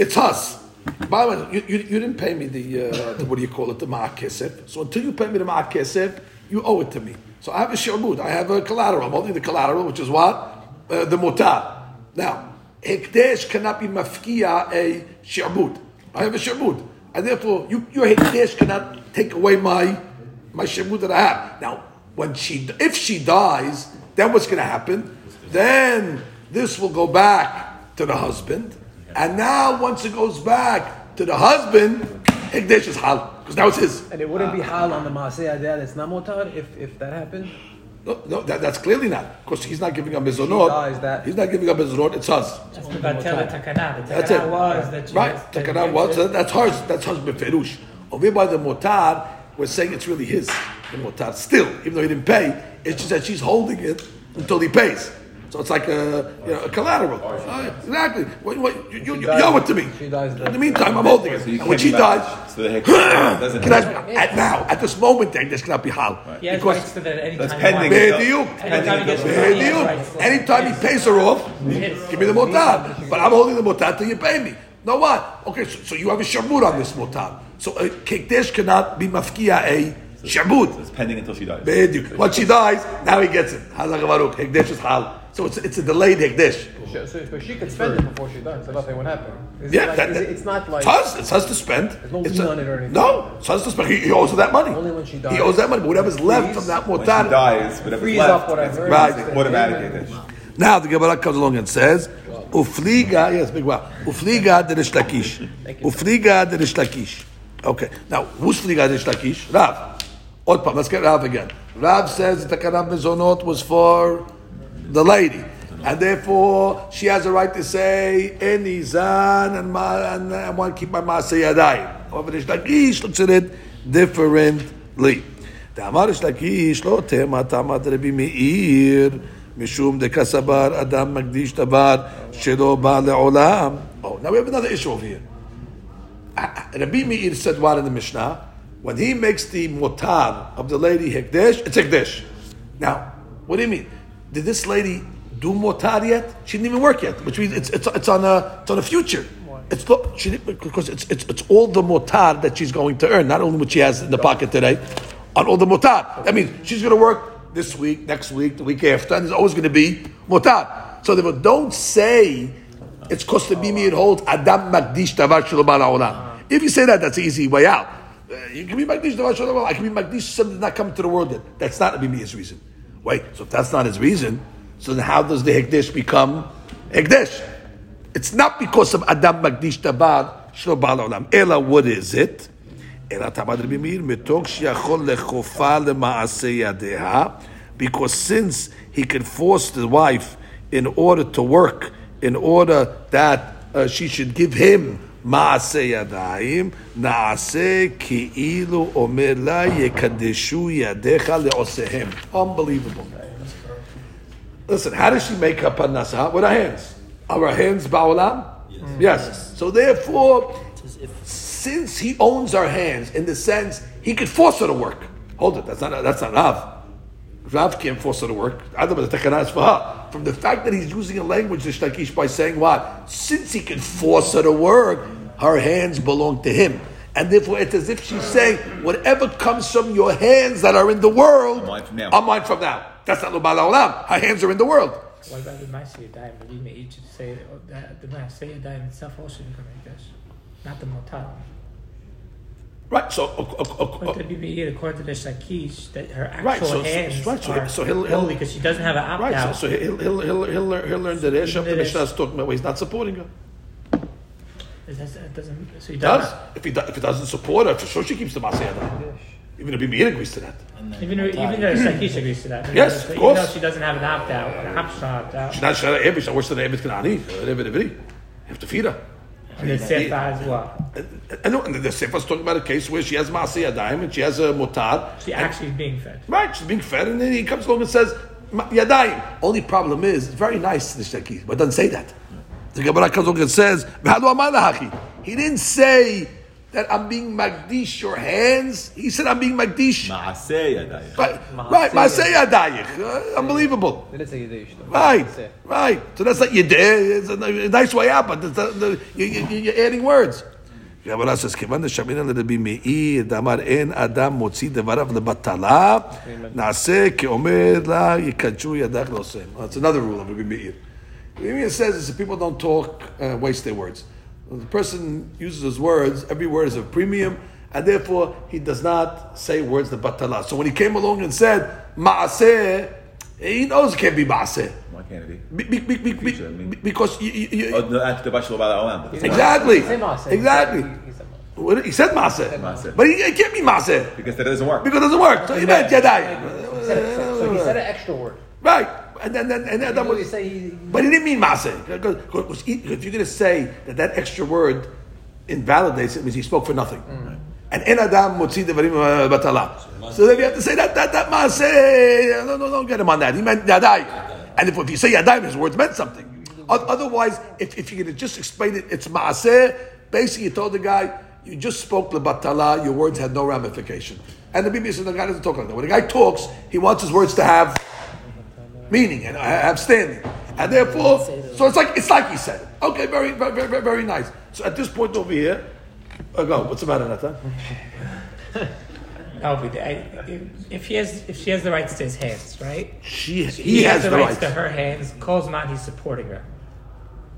it's us. By the way, you, you, you didn't pay me the, uh, the what do you call it, the ma'akesef. So until you pay me the ma'akesef, you owe it to me. So I have a shibud, I have a collateral. I'm holding the collateral, which is what? Uh, the mutar. Now, hekdesh cannot be mafkia a shibud. I have a shibud. And therefore, you, your hekdesh cannot take away my my shibud that I have. Now, when she, if she dies, then what's going to happen? Then this will go back to the husband, And now, once it goes back to the husband, Hekdesh is hal, because now it's his. And it wouldn't be hal on the Maaseh Adeh that's not motar if, if that happened? No, no that, that's clearly not. Because he's not giving up his dies, zonot. that- He's not giving up his zonot, it's us. That's the Batela Takana. The it. Takana was that Right, Takana was, so that's hers, that's hers beferush. Over by the motar, we're saying it's really his, the motar. Still, even though he didn't pay, it's just that she's holding it until he pays. So it's like a, you know, a collateral. Uh, exactly. What, what, you, you, you dies- owe it to me. she dies In the meantime, I'm holding it. So And when she be dies. So the can I, happen. at now, at this moment, then this cannot be hal. He has Because rights to that anytime That's pending. wants. Bediuk. Anytime he gets the money, he has Bediuk. rights. Anytime he pays her off, give me the motar. But I'm holding the motar till you pay me. No what? Okay, so, so you have a shabur on this motar. So a kekdesh cannot be mafkia a shabur. It's pending until she dies. Bediuk. Once she dies, now he gets it. Hazak Baruch. Hekdesh is hal. So it's, it's a delayed hekdesh. So, so, but she could spend it before she dies, so nothing would happen. Is Yeah, it like, that, is that- it, it's not like it's hers. It's hers to spend. There's no It's lien on it or anything. No, it's hers to spend. He, he owes her that money. Only when she dies. He owes that money. But whatever's left from that When she dies, whatever's freeze left, up whatever. it's Right. automatic Hekdesh. Now the Gemara comes along and says, "Ufliga, yes, big wow. Ufliga de Resh Lakish. Ufliga de Resh Lakish. Okay. Now who's Fliga de Resh Lakish? Rav. Old Let's get Rav again. Rav says the Takana Mezonot was for the lady. And therefore, she has a right to say, any zan, and, ma, and I want to keep my maaseh yadayim. However, Rish Lakish looks at it differently. The Amar Rish Lakish, lo tema tamat Rabbi Meir, משום דקסבר אדם מקדיש דבר שלא בא לעולם. Oh, now we have another issue over here. Rabbi Meir said what in the Mishnah? When he makes the motar of the lady hekdesh, it's hekdesh. Now, what do you mean? Did this lady do motar yet? She didn't even work yet, which means it's, it's, it's on a it's on a future. It's look, she because it's, it's it's all the motar that she's going to earn, not only what she has in the pocket today, on all the motar. That means she's going to work this week, next week, the week after, and there's always going to be motar. So therefore, don't say it's because the bimi it holds adam magdish shelo ba'al. If you say that, that's the easy way out. Uh, You can be magdish ba'al ha'olam. I can be magdish something that's not coming to the world yet. That's not a bimi's reason. Wait, so if that's not his reason, so then how does the Hekdesh become Hekdesh? It's not because of Adam Magdish Tabar Shlo Baal Olam. Ela, what is it? Ela Tabar Rabbi Meir, Metok Shiachol Lechofa Lemaaseh Yadeha, because since he can force the wife in order to work, in order that uh, she should give him מעשה ידיים, נעשה כאילו אומר לה, יקדשו ידיך לעושיהם. Unbelievable. Listen, how does she make her parnasa? With her hands. Are her hands ba'olam? Yes. So therefore, since he owns our hands in the sense he could force her to work. Hold it, that's not that's not Rav. Rav can't force her to work. Adam the takana is for her. From the fact that he's using a language to Shtakish by saying what? Since he can force her to work, her hands belong to him. And therefore it's as if she's saying, whatever comes from your hands that are in the world, I'm mine from now. I'm mine from now. That's not Lubal Olam. Her hands are in the world. What about the Maaseh Yadayim? Maybe may each say that the Maaseh Yadayim itself also become like this, not the Motar. Right, so uh, uh, uh, But the BBE, according to the Shakish, that her actual Right, so- so- hands right, so- are so he'll- he'll- holy because she doesn't have an opt Right, so, out. so he'll, he'll, he'll, he'll, learn, he'll learn the Resh after The the Mishnah is talking about where he's not supporting her. It doesn't, so he He does. does. If he, do, if he doesn't support her, for sure she keeps the Masayada. Even if Bimir agrees to that. Even, even though Shakish agrees to that. Yes, But of Even though course. she doesn't have an opt out, an optional opt out. She's not Shara Ebi, she's worse than Ebit Kanani. Ebit Ebri. You have to feed her. And the Sefer as well. And, and, no, and the Sefer's talking about a case where she has Masayadayim and she has a Mutar. She actually is being fed. Right, she's being fed, and then he comes along and says, "Ma- Yadayim. Only problem is, it's very nice, the Sheki, but doesn't say that. The Gemara comes along and says, "V'hadu amar lahachi." He didn't say that I'm being Magdish your hands. He said, I'm being Magdish. Maaseh yadayim. Right, right, Masay Yadayich. Uh, Unbelievable. They didn't say Yiddish. though. Right, Say. right. So that's like you did. It's a nice way out, but it's a, the, you, you, you're adding words. הגמרא says, כיוון דשמינן לרבי מאיר, דאמר אין אדם מוציא דבריו לבטלה, נעשה כאומר לה, יקדשו ידך לעושיהם. That's another rule of Rabbi Meir. Rabbi Meir says is that people don't talk, uh, waste their words. The person uses his words, every word is of premium, and therefore he does not say words the batala. So when he came along and said, ma'aseh, He knows it can't be maaseh. Why can't it Be- be? be- be- be- be- Future, I mean- because you, you, you, Oh, no, actually, the Bashal Bala Olam. exactly, exactly. He said maaseh. What- He said maaseh, maaseh. but he, it can't be maaseh Because that doesn't work. because it doesn't work. So he meant He said, yadai. so, so he said an extra word. Right, and then then and then that was. say he, But he didn't mean maaseh. Because- If you're going to say that that extra word invalidates it, means he spoke for nothing. And en adam motzi devarim uh, batala. So then you have to say that that that maaseh. No, no, don't get him on that. He meant yadai. And if, if you say yadai, his words meant something. Otherwise, if, if you're going to just explain it, it's maaseh. Basically, you told the guy you just spoke the batala. Your words had no ramification. And the Bible says the guy doesn't talk like that. When a guy talks, he wants his words to have meaning and I have standing. And therefore, so it's like it's like he said. it. Okay, very very very, very nice. So at this point over here, uh, go. What's the matter, Nathan? No, but I, if, if he has, if she has the rights to his hands, right? She he, has, has, the the rights rights. to her hands. Calls him out. He's supporting her.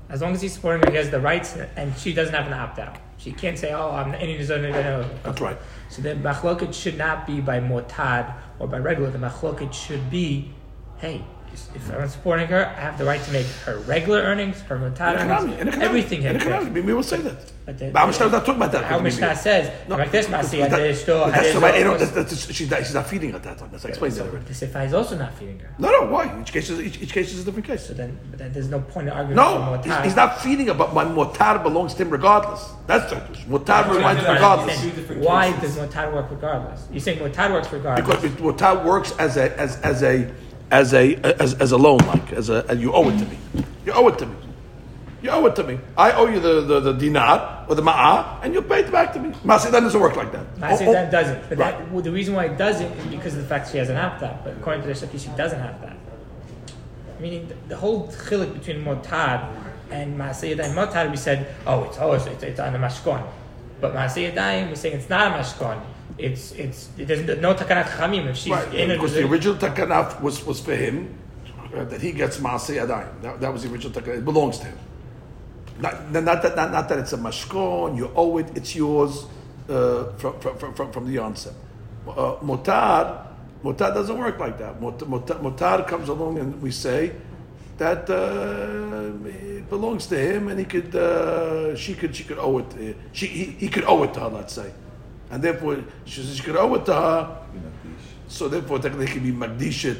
As long as he's supporting her, he has the rights, and she doesn't have an opt out. She can't say, "Oh, I'm the any no." That's right. So the machloket should not be by motad or by regular. The machloket should be, hey, if I'm supporting her, I have the right to make her regular earnings, her motad In economy, earnings, in economy, everything. in here. economy, we will say that. But the- But our Mishnah is not talking about that. Our Mishnah says, No, like this, because Masi, that- and still, but that's and the way- you know, that's- that's- she's not- she's not feeding at that time. That's I explained that So already. the Sifai is also not feeding her. No, no. Why? Each case is each, each case is a different case. So then, but then there's no point in arguing No, he's, he's not feeding her, but my motar belongs to him regardless. That's the motar belongs Two regardless. Why cases. does motad work regardless? You're saying motad works regardless. Because it- motar works as a as as a as a as, as a loan, like as a as you owe it to me. You owe it to me. You owe it to me. I owe you the, the, the dinar or the ma'ah, and you pay it back to me. Masi, that doesn't work like that. Say Oh, oh, doesn't. But Right. that, well, the reason why it doesn't is because of the fact she has an opt out. But according to the Shaki, she doesn't have that. Meaning the, the whole chilik between motad and Maaseh Yadayim. Motad, we said, oh, it's oh, it's, it's, it's on the mashkon. But Maaseh Yadayim, we're saying it's not a mashkon. It's it's it doesn't no takanat chamim. If she's Right, in a because the original takanaf was, was for him, uh, that he gets maaseh yadayim. That, that was the original takanaf. It belongs to him. Not, not, that, not, not that it's a mashkon, you owe it, it's yours uh, from, from, from, from the onset. Uh, motar, motar doesn't work like that. Mot- Motar, motar comes along and we say that uh, it belongs to him and he could, uh, she could, she could owe it, uh, she, he, he could owe it to her, let's say. And therefore, she, says she could owe it to her, so therefore, technically, he can be magdishit,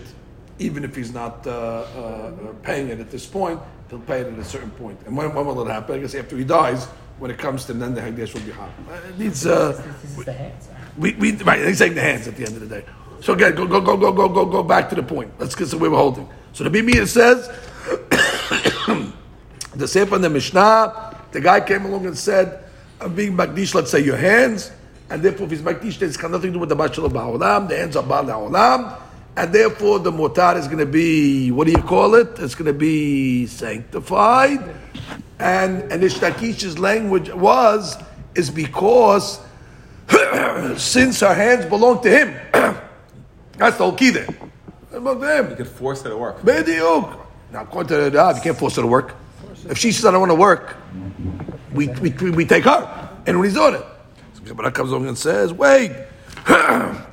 even if he's not uh, uh, paying it at this point. He'll pay it at a certain point. And when, when will it happen? I guess after he dies, when it comes to him, then the hagdash will be hot. Uh, it needs. Uh, this is the hands. we, we right. He's saying the hands at the end of the day. So again, go go go go go go go back to the point. Let's get to where we're holding. So the Bimir says the Sefer and the Mishnah. The guy came along and said, "I'm being magdish. Let's say your hands." And therefore, if he's magdish, it's got nothing to do with the bashal of ba'olam. The hands are ba'al olam, and therefore the motar is going to be what do you call it? It's going to be sanctified. And and Ishtakish's language was is because since her hands belong to him, that's the whole key there. Belong to him. You can force her to work. Bediuk. Now, according to the Rav, you can't force her to work. If she says, I don't want to work, we, we, we, we take her. And when he's on it. Gemara comes along and says, wait.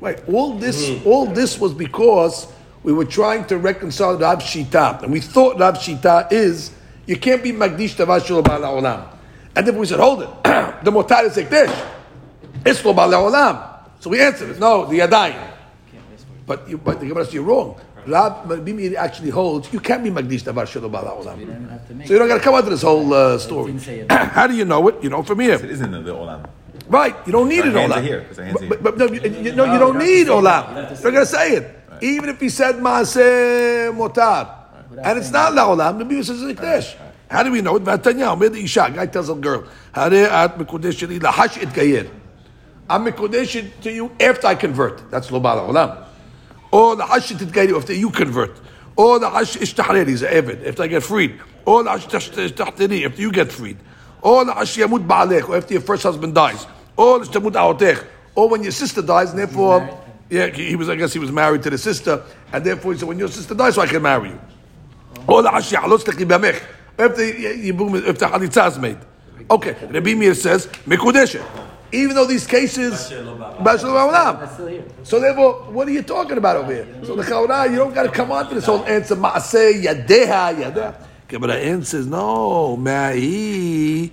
Wait, all this, all this was because we were trying to reconcile Rav Shita, and we thought Rav Shita is you can't be Magdish Tavashul Olam. And then we said, hold it, the Motar is Ekdesh. It's lo Olam. So we answered no, the Yadayim. But you, but the Gemara says you're wrong. Rab Bimi actually holds you can't be Magdish Davar Shelo Bala Olam. So you don't got to come out of this whole uh, story. How do you know it? You know from here. It isn't in the Olam. Right, you don't need Our it hands Olam. are here, 'cause our hands are but, but, no, you, you, no, you don't need Olam. You're going to say it. Even if he said Maaseh Motar. And it's not La Olam, the Bimi says it's Ekdesh. How do we know it? Vatanya, Omer the Isha, guy tells a girl, Hare at Mekudesh Sheli Lahash Et Gayer. I'm Mekudesh it to you after I convert. That's Lo Bala Olam. Or the Hash Titgairi after you convert. Or the Hash Ishtahreri is Evid, after they get freed. Or the Hash Tahteri, after you get freed. Or the Hash Yamut Baalech, or after your first husband dies. Or the Shtamut Aotech. Or when your sister dies, and therefore, yeah, he was, I guess he was married to the sister, and therefore he said, when your sister dies, so I can marry you. Or the Hash Yahalot Techi Bamech. If the Yibum, if the Halitza is made. Okay, Rabbi Meir says, Mekudeshet. Even though these cases, Bashal Ba'olam. That's still here. So therefore, what are you talking about over here? So the Chaura, you don't got to come on to this whole answer. Maaseh yadeha yadeha. Okay, but the answer says no. Me'ahi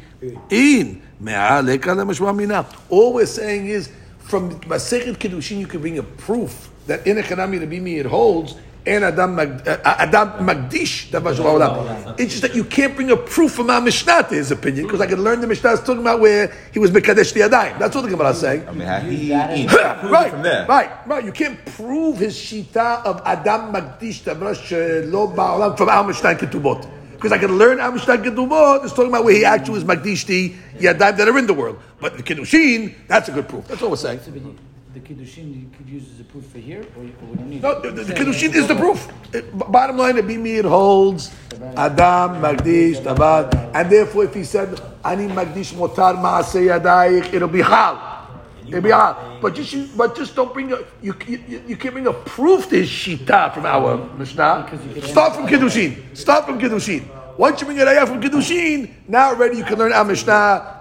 in me'aleka lemashma mina. All we're saying is from Masechet Kiddushin, you can bring a proof that in a Chanami Rabimi it holds. And Adam, Mag- uh, Adam Magdish, Davar Shalom Olam. It's just that you can't bring a proof from our Mishnah to his opinion, because I can learn the Mishnah is talking about where he was Mekadesh the Adayim. That's what the Gemara is saying. Mehahi in. right, from there. right, right. You can't prove his shita of Adam Magdish Tavrash Lo Ba'olam from Al Mishnah Ketubot. Because I can learn Al Mishnah Ketubot, it's talking about where he actually was Magdish the Yadayim that are in the world. But the Kiddushin, that's a good proof. That's all we're saying. So, but you- the kiddushin you could use as a proof for here, or you, or what do you need? No, the, the, the Kiddushin uh, is the proof. It- b- bottom line, the Bimir holds Adam, Magdish, Tabat, and therefore if he said, Ani Magdish Motar Yadayik, it'll be Hal. It'll be Hal. But just, but just don't bring a, you, you, you can't bring a proof to his Shita from our Mishnah. Start from Kiddushin. Start from Kiddushin. Once you bring a Raya from Kiddushin, now already you can learn our Mishnah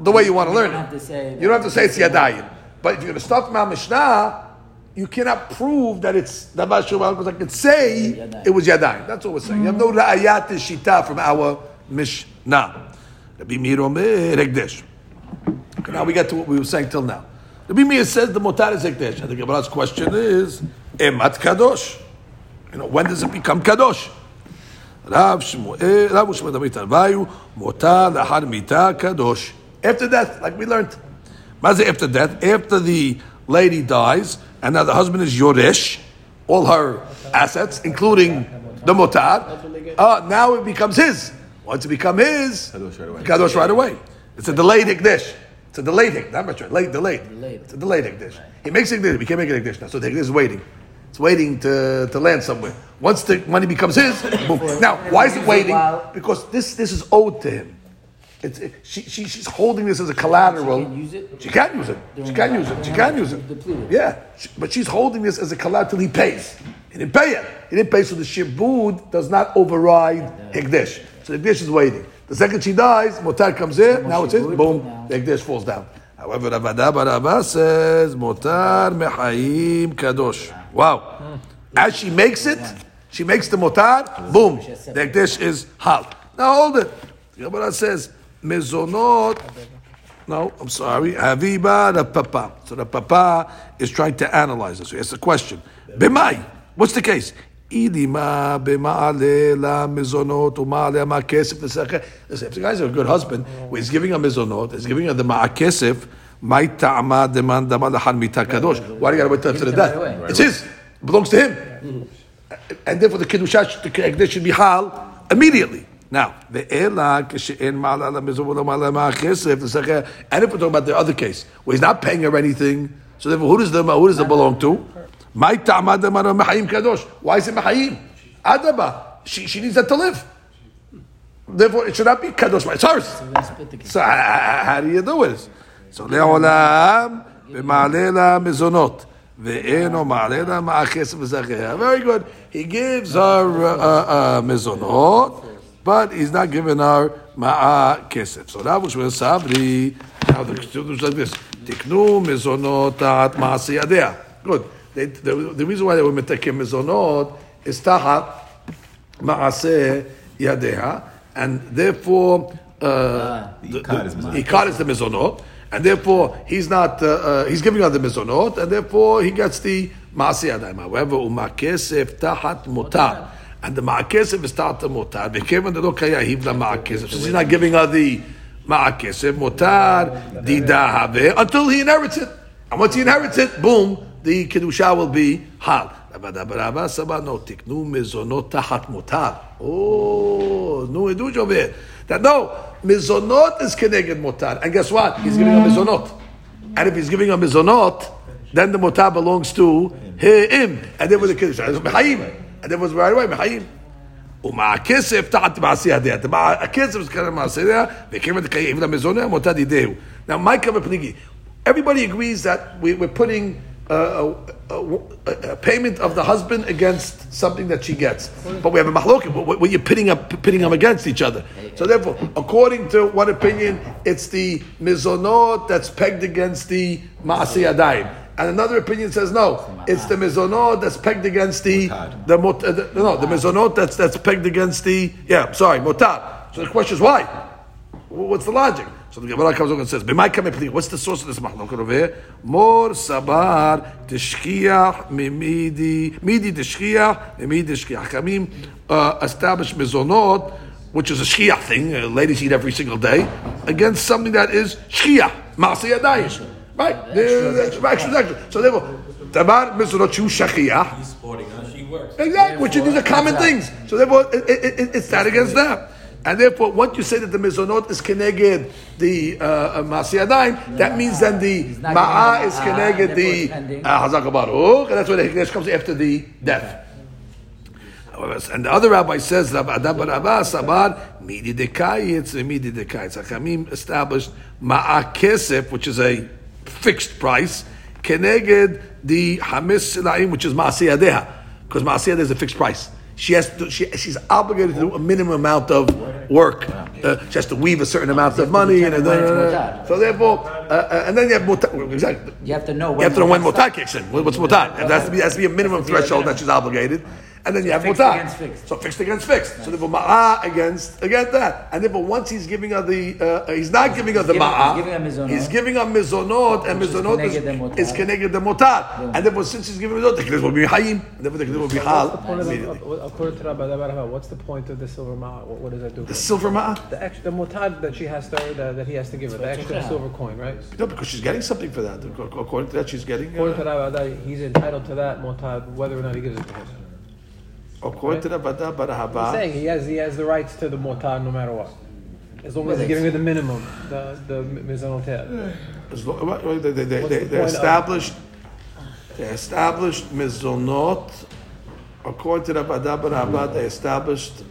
the way you want to learn You don't have to it. say You don't have to say it's Yadayim. But if you're going to start from our Mishnah, you cannot prove that it's Dabar Shuvah because I can say it was Yadayim. That's what we're saying. Mm-hmm. You have no Ra'ayat Shita from our Mishnah. Rabbi Omer Ekdesh. Okay, now we get to what we were saying till now. Rabbi Meir says the Motar is Ekdesh. And the Gemara's question is, Emat Kadosh. You know, when does it become Kadosh? Rav Shmuel, Rav Shmuel David Tanvayu, Motar Lahar Mita Kadosh. After that, like we learned, Mazda after death, after the lady dies, and now the husband is Yoresh, all her assets, including the motar, uh, now it becomes his. Once it becomes his, Kadosh right. Kadosh right away. It's a delayed Ikdish. It's a delayed Ikdish. Not much, late, delayed. delayed. It's a delayed Ikdish. He makes Ikdish, he can't make an Ikdish now. So the Ikdish is waiting. It's waiting to, to land somewhere. Once the money becomes his, boom. Now, why is it waiting? Because this, this is owed to him. It's, it, she, she, she's holding this as a collateral. She can't use it? She can't use it. She can use it. She can use it. Depleted. Yeah, She- but she's holding this as a collateral till he pays. He didn't pay it. He didn't pay, so the shibud does not override Hekdesh. So the Hekdesh is waiting. The second she dies, Motar comes in, now it's his, boom, the Hekdesh falls down. However, Ravada Barabba says, Motar Mechaim Kadosh. Wow. Hmm. As she makes it, she makes the Motar, boom, the Hekdesh is Hal. Now hold it. The Gemara says, Mezonot no, I'm sorry. Haviba the papa. So the papa is trying to analyze this. He asks a question. B'mai. What's the case? Idima b'ma'ale la mizonot u'ma'ale l'secheh. Listen, if the guy's a good husband, he's giving her mizonot, he's giving her the ma'akesef, my ta'ama deman dama lahar mita kadosh. Why do you gotta wait till after the death? right. It's his. It belongs to him. And therefore the kiddushat, the Ekdesh should be hal immediately. Now, the Ela Kishin Malala Mizumulama Kesef, the Sakha, and if we're talking about the other case, where he's not paying her anything, so therefore who does the who does it belong to? My Tamadamara Mahayim Kadosh. Why is it Mahayim? Adaba. She, she needs that to live. Therefore, it should not be kadosh. It's hers. So, so how, how do you do it? So leolam b'malela mizonot ve'eno malela ma'aches v'zacheha. Very good. He gives her uh, uh, uh, mizonot but he's not given our ma'a kesef. So that was where Sabri, now the students like this, tiknu mezonot ta'at ma'asiyadeh. Good. They, the, the, reason why they were metekim mezonot is ta'at ma'aseh yadeha, and therefore, he uh, the, ikar the mezonot, and therefore he's not, uh, uh, he's giving out the mezonot, and therefore he gets the ma'aseh yadayim. However, u'ma kesef mutar and the ma'akesef is tahat mutar. Bekevan de lo kayahiv la ma'akesef, so he's not giving her the ma'akesef mutar didahave until he inherits it, and once he inherits it, boom, the kedusha will be hal. Oh, no eduj here. That no, mizonot is keneged mutar. And guess what? He's giving a mizonot. And if he's giving a mizonot, then the mutar belongs to him. And then with the kiddush, it's. And then was right away mechayim. ומהכסף תחת מעשי הדעת. הכסף זה כנראה מעשי הדעת, וכיוון דקייב למזונה, מותד ידיהו. Now, Micah Pnigi, everybody agrees that we, we're putting uh, a, a, a payment of the husband against something that she gets. But we have a mahloket. What, what you're pitting up, pitting them against each other. So therefore, according to one opinion, it's the mizonot that's pegged against the maasi adayim. And another opinion says no, it's the mizonot that's pegged against the the, mot, uh, the no the mizonot that's that's pegged against the yeah sorry motar. So the question is why? What's the logic? So the Gemara comes along and says, "B'may kamei pli." What's the source of this machlok over here? Mor sabar tishkiach mimidi midi tishkiach mimidi tishkiach. Kamim uh, establish mezonot, which is a shkiach thing. Uh, ladies eat every single day against something that is shkiach maaseh yadayim. Right, The- extra, extra. So therefore, tabar mezonot shu shakiach. He's sporting how she works. Exactly, which are, these are common things. So therefore, it, it, it, it's that against that. And therefore, once you say that the mizonot is keneged the uh, uh, that means then the not ma'a is the keneged the therefore it's pending. uh, baruch, and that's why the hikdash comes after the death. And the other rabbi says, Rabbi Adam bar Abba Sabar, midi dekayitz, midi dekayitz. Hakamim established ma'a kesef, which is a fixed price, keneged the hamis silaim, which is ma'asiyadeha, because ma'asiyadeha is a fixed price. She has to, she, she's obligated to do a minimum amount of work. Uh, she has to weave a certain amount of money, and, uh, so therefore, uh, uh, and then you have mutar. Exactly. You have to know You have to know when mutar kicks in. What- What's mutar? There has to be, has to be a minimum threshold that she's obligated, and then you have fixed mutar. against fixed. So fixed against fixed. So therefore ma'a against against that, and therefore once he's giving her the, uh, he's not giving her the giving- ma'a. he's giving her mizonot. He's giving her mizonot, and Which is mizonot keneged the mutar. is, is connected the mutar, and therefore since he's giving mizonot, the kiddush will be hayim, and therefore the kiddush will be hal Point of the- immediately. uh, According to Rabbi Dabara, what's the point of the silver ma'a? What, what does that do? The silver ma'a. The extra, the motad that she has to, that, that he has to give her, the extra silver coin, right? No, because she's getting something for that. According to that, she's getting. According to Uh, Rabbi Dabara, he's entitled to that motad whether or not he gives it to him. According to the Bada He's Barahaba. saying he has he has the rights to the motad no matter what, as long as he's giving her the minimum, the the mizanotel. As lo- what- what- They, they, they, they, the they point of- established, they established mizonot. According to the Bada Barahaba, they established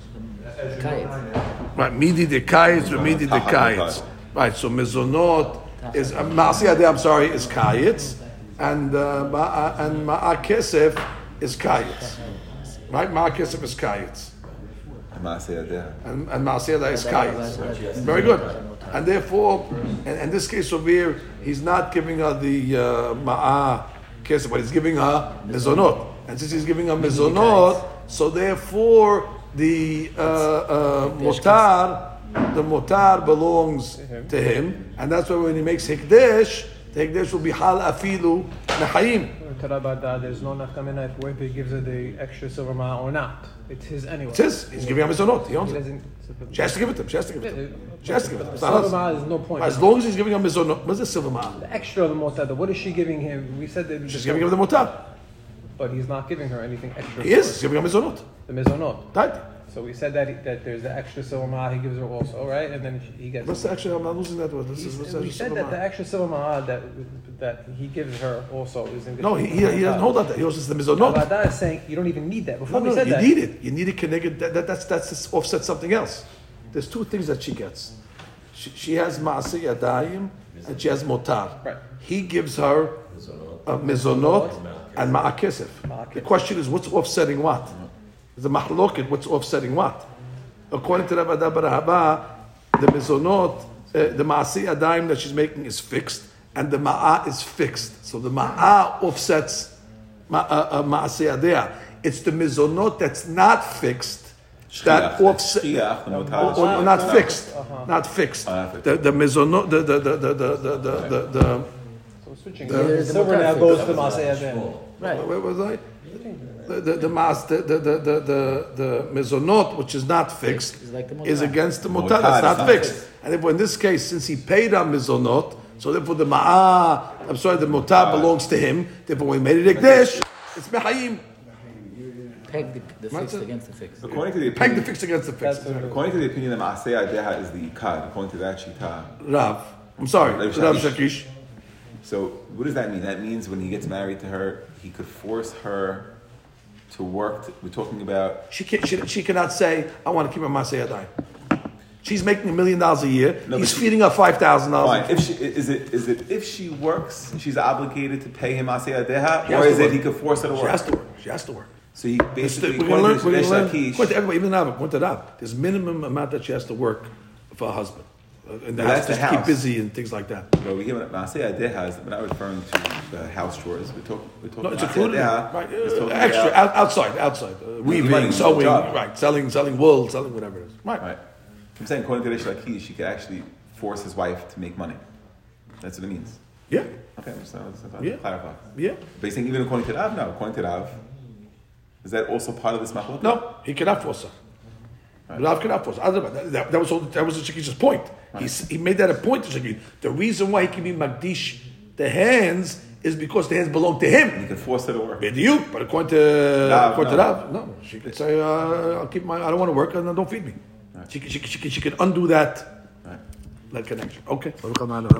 right midi dekayitz or midi dekayitz. Right, so mizonot is uh, maasiyadeh. I'm sorry, is kayitz, and uh, and ma'a kesef is kayitz. Right, ma'a kesef is kayitz. Maaseh Yadeh. and, and Maasiyada is kayitz. Very good. And therefore, in, in this case over here, he's not giving her the uh, ma'ah kesef, but he's giving her mezonot. And since he's giving her mezonot, so therefore the uh, uh, motar, the motar belongs to him, and that's why when he makes hikdesh, the hikdesh will be hal afilu mechayim. Dabara, there's no nafkamina if whether he gives her the extra silver ma'a or not. It's his anyway. It's his. He's giving her mezonot. He owns He it. She has to give it to him. She has to give it to him. She has to give it to him. Silver ma'a is no point. As long as he's giving him mizonot, what's the silver ma'ah? The extra of the motad, what is she giving him? We said that She's giving him the mutar. but he's not giving her anything extra. He is. He's giving him mizonot. the mizonot. Right. So we said that he, that there's the extra silver he gives her also, right? And then he gets. Let's actually, I'm not losing that word. This is, this we said that the extra silver that that he gives her also is in. No, he, he, he doesn't hold on that. He holds the mizonot. Rabbi is saying you don't even need that. No, Before we no, said you that, need it. You need it connected. That, that, that's that's offset something else. There's two things that she gets. She, she has maaseh yadayim and she has motar. Right. He gives her a mizonot and ma'akesef. The question is, what's offsetting what? Mm-hmm. The mahloket, what's offsetting what? According to Rabbi Dabbar Haba, the mizonot, uh, the maaseh yadayim that she's making is fixed, and the ma'ah is fixed. So the ma'ah offsets uh, uh, maaseh. It's the mizonot that's not fixed that Shchiach. offset. Shchiach, the motar Or, not fixed, not fixed. Fixed. The the mezonot, the the the the the the switching. Yeah, the the silver motad now goes to Masayah Right. where was I? The the the mas the the the the the, the mezonot which is not fixed Is like the is against the Motar motar. That's not not fixed. fixed. And therefore, in this case, since he paid on mezonot, so therefore the ma'ah, I'm sorry, the motar belongs to him. Therefore, when he made it ekdesh, it's mehayim. Peg the, the fixed it? against the fixed. According to the Peg the opinion, fixed against the fixed. That's according to the opinion that Maaseh Yadeh is the Ikad, according to that Shita. Rav, I'm sorry, Rav Rav Shakish. So what does that mean? That means when he gets married to her, he could force her to work. To, we're talking about She, can, she, she cannot say, I want to keep my Maseh Yadayim. She's making a million dollars a year. No, He's but- feeding her five thousand dollars. If she is it is it if she works, she's obligated to pay him aseh adeha, or is it he could force her to work? She has to work. She has to work. So he the- basically we're gonna learn. We're to gonna learn. Resh According everybody, even now, point it out. There's minimum amount that she has to work for her husband. And the house, that's the just to keep busy and things like that. But we hear aseh adeha is we're not referring to the house chores. We're talking we're talking No, it's included. Right, uh, extra, out, outside, outside. Uh, money, weaving, sewing, job. right, selling, selling wool, selling whatever it is. Right. Right. I'm saying according to Resh Lakish, he could actually force his wife to make money. That's what it means. Yeah, Okay, I'm just, just Yeah. clarify. yeah. But he's saying even according to Rav, no, according to Rav, is that also part of this machlok? No, he cannot force her. Rav cannot force That, that, that was all, that was the Shikish's point. He, he made that a point to Shikish. The reason why he can be Magdish the hands is because the hands belong to him. He can force it to work. You, but according to Rav, according to no. Rav, no, she could say, uh, "I'll keep my, I don't want to work, and don't feed me." She, could- she, could- she, could- she could undo that Right. that connection. Okay.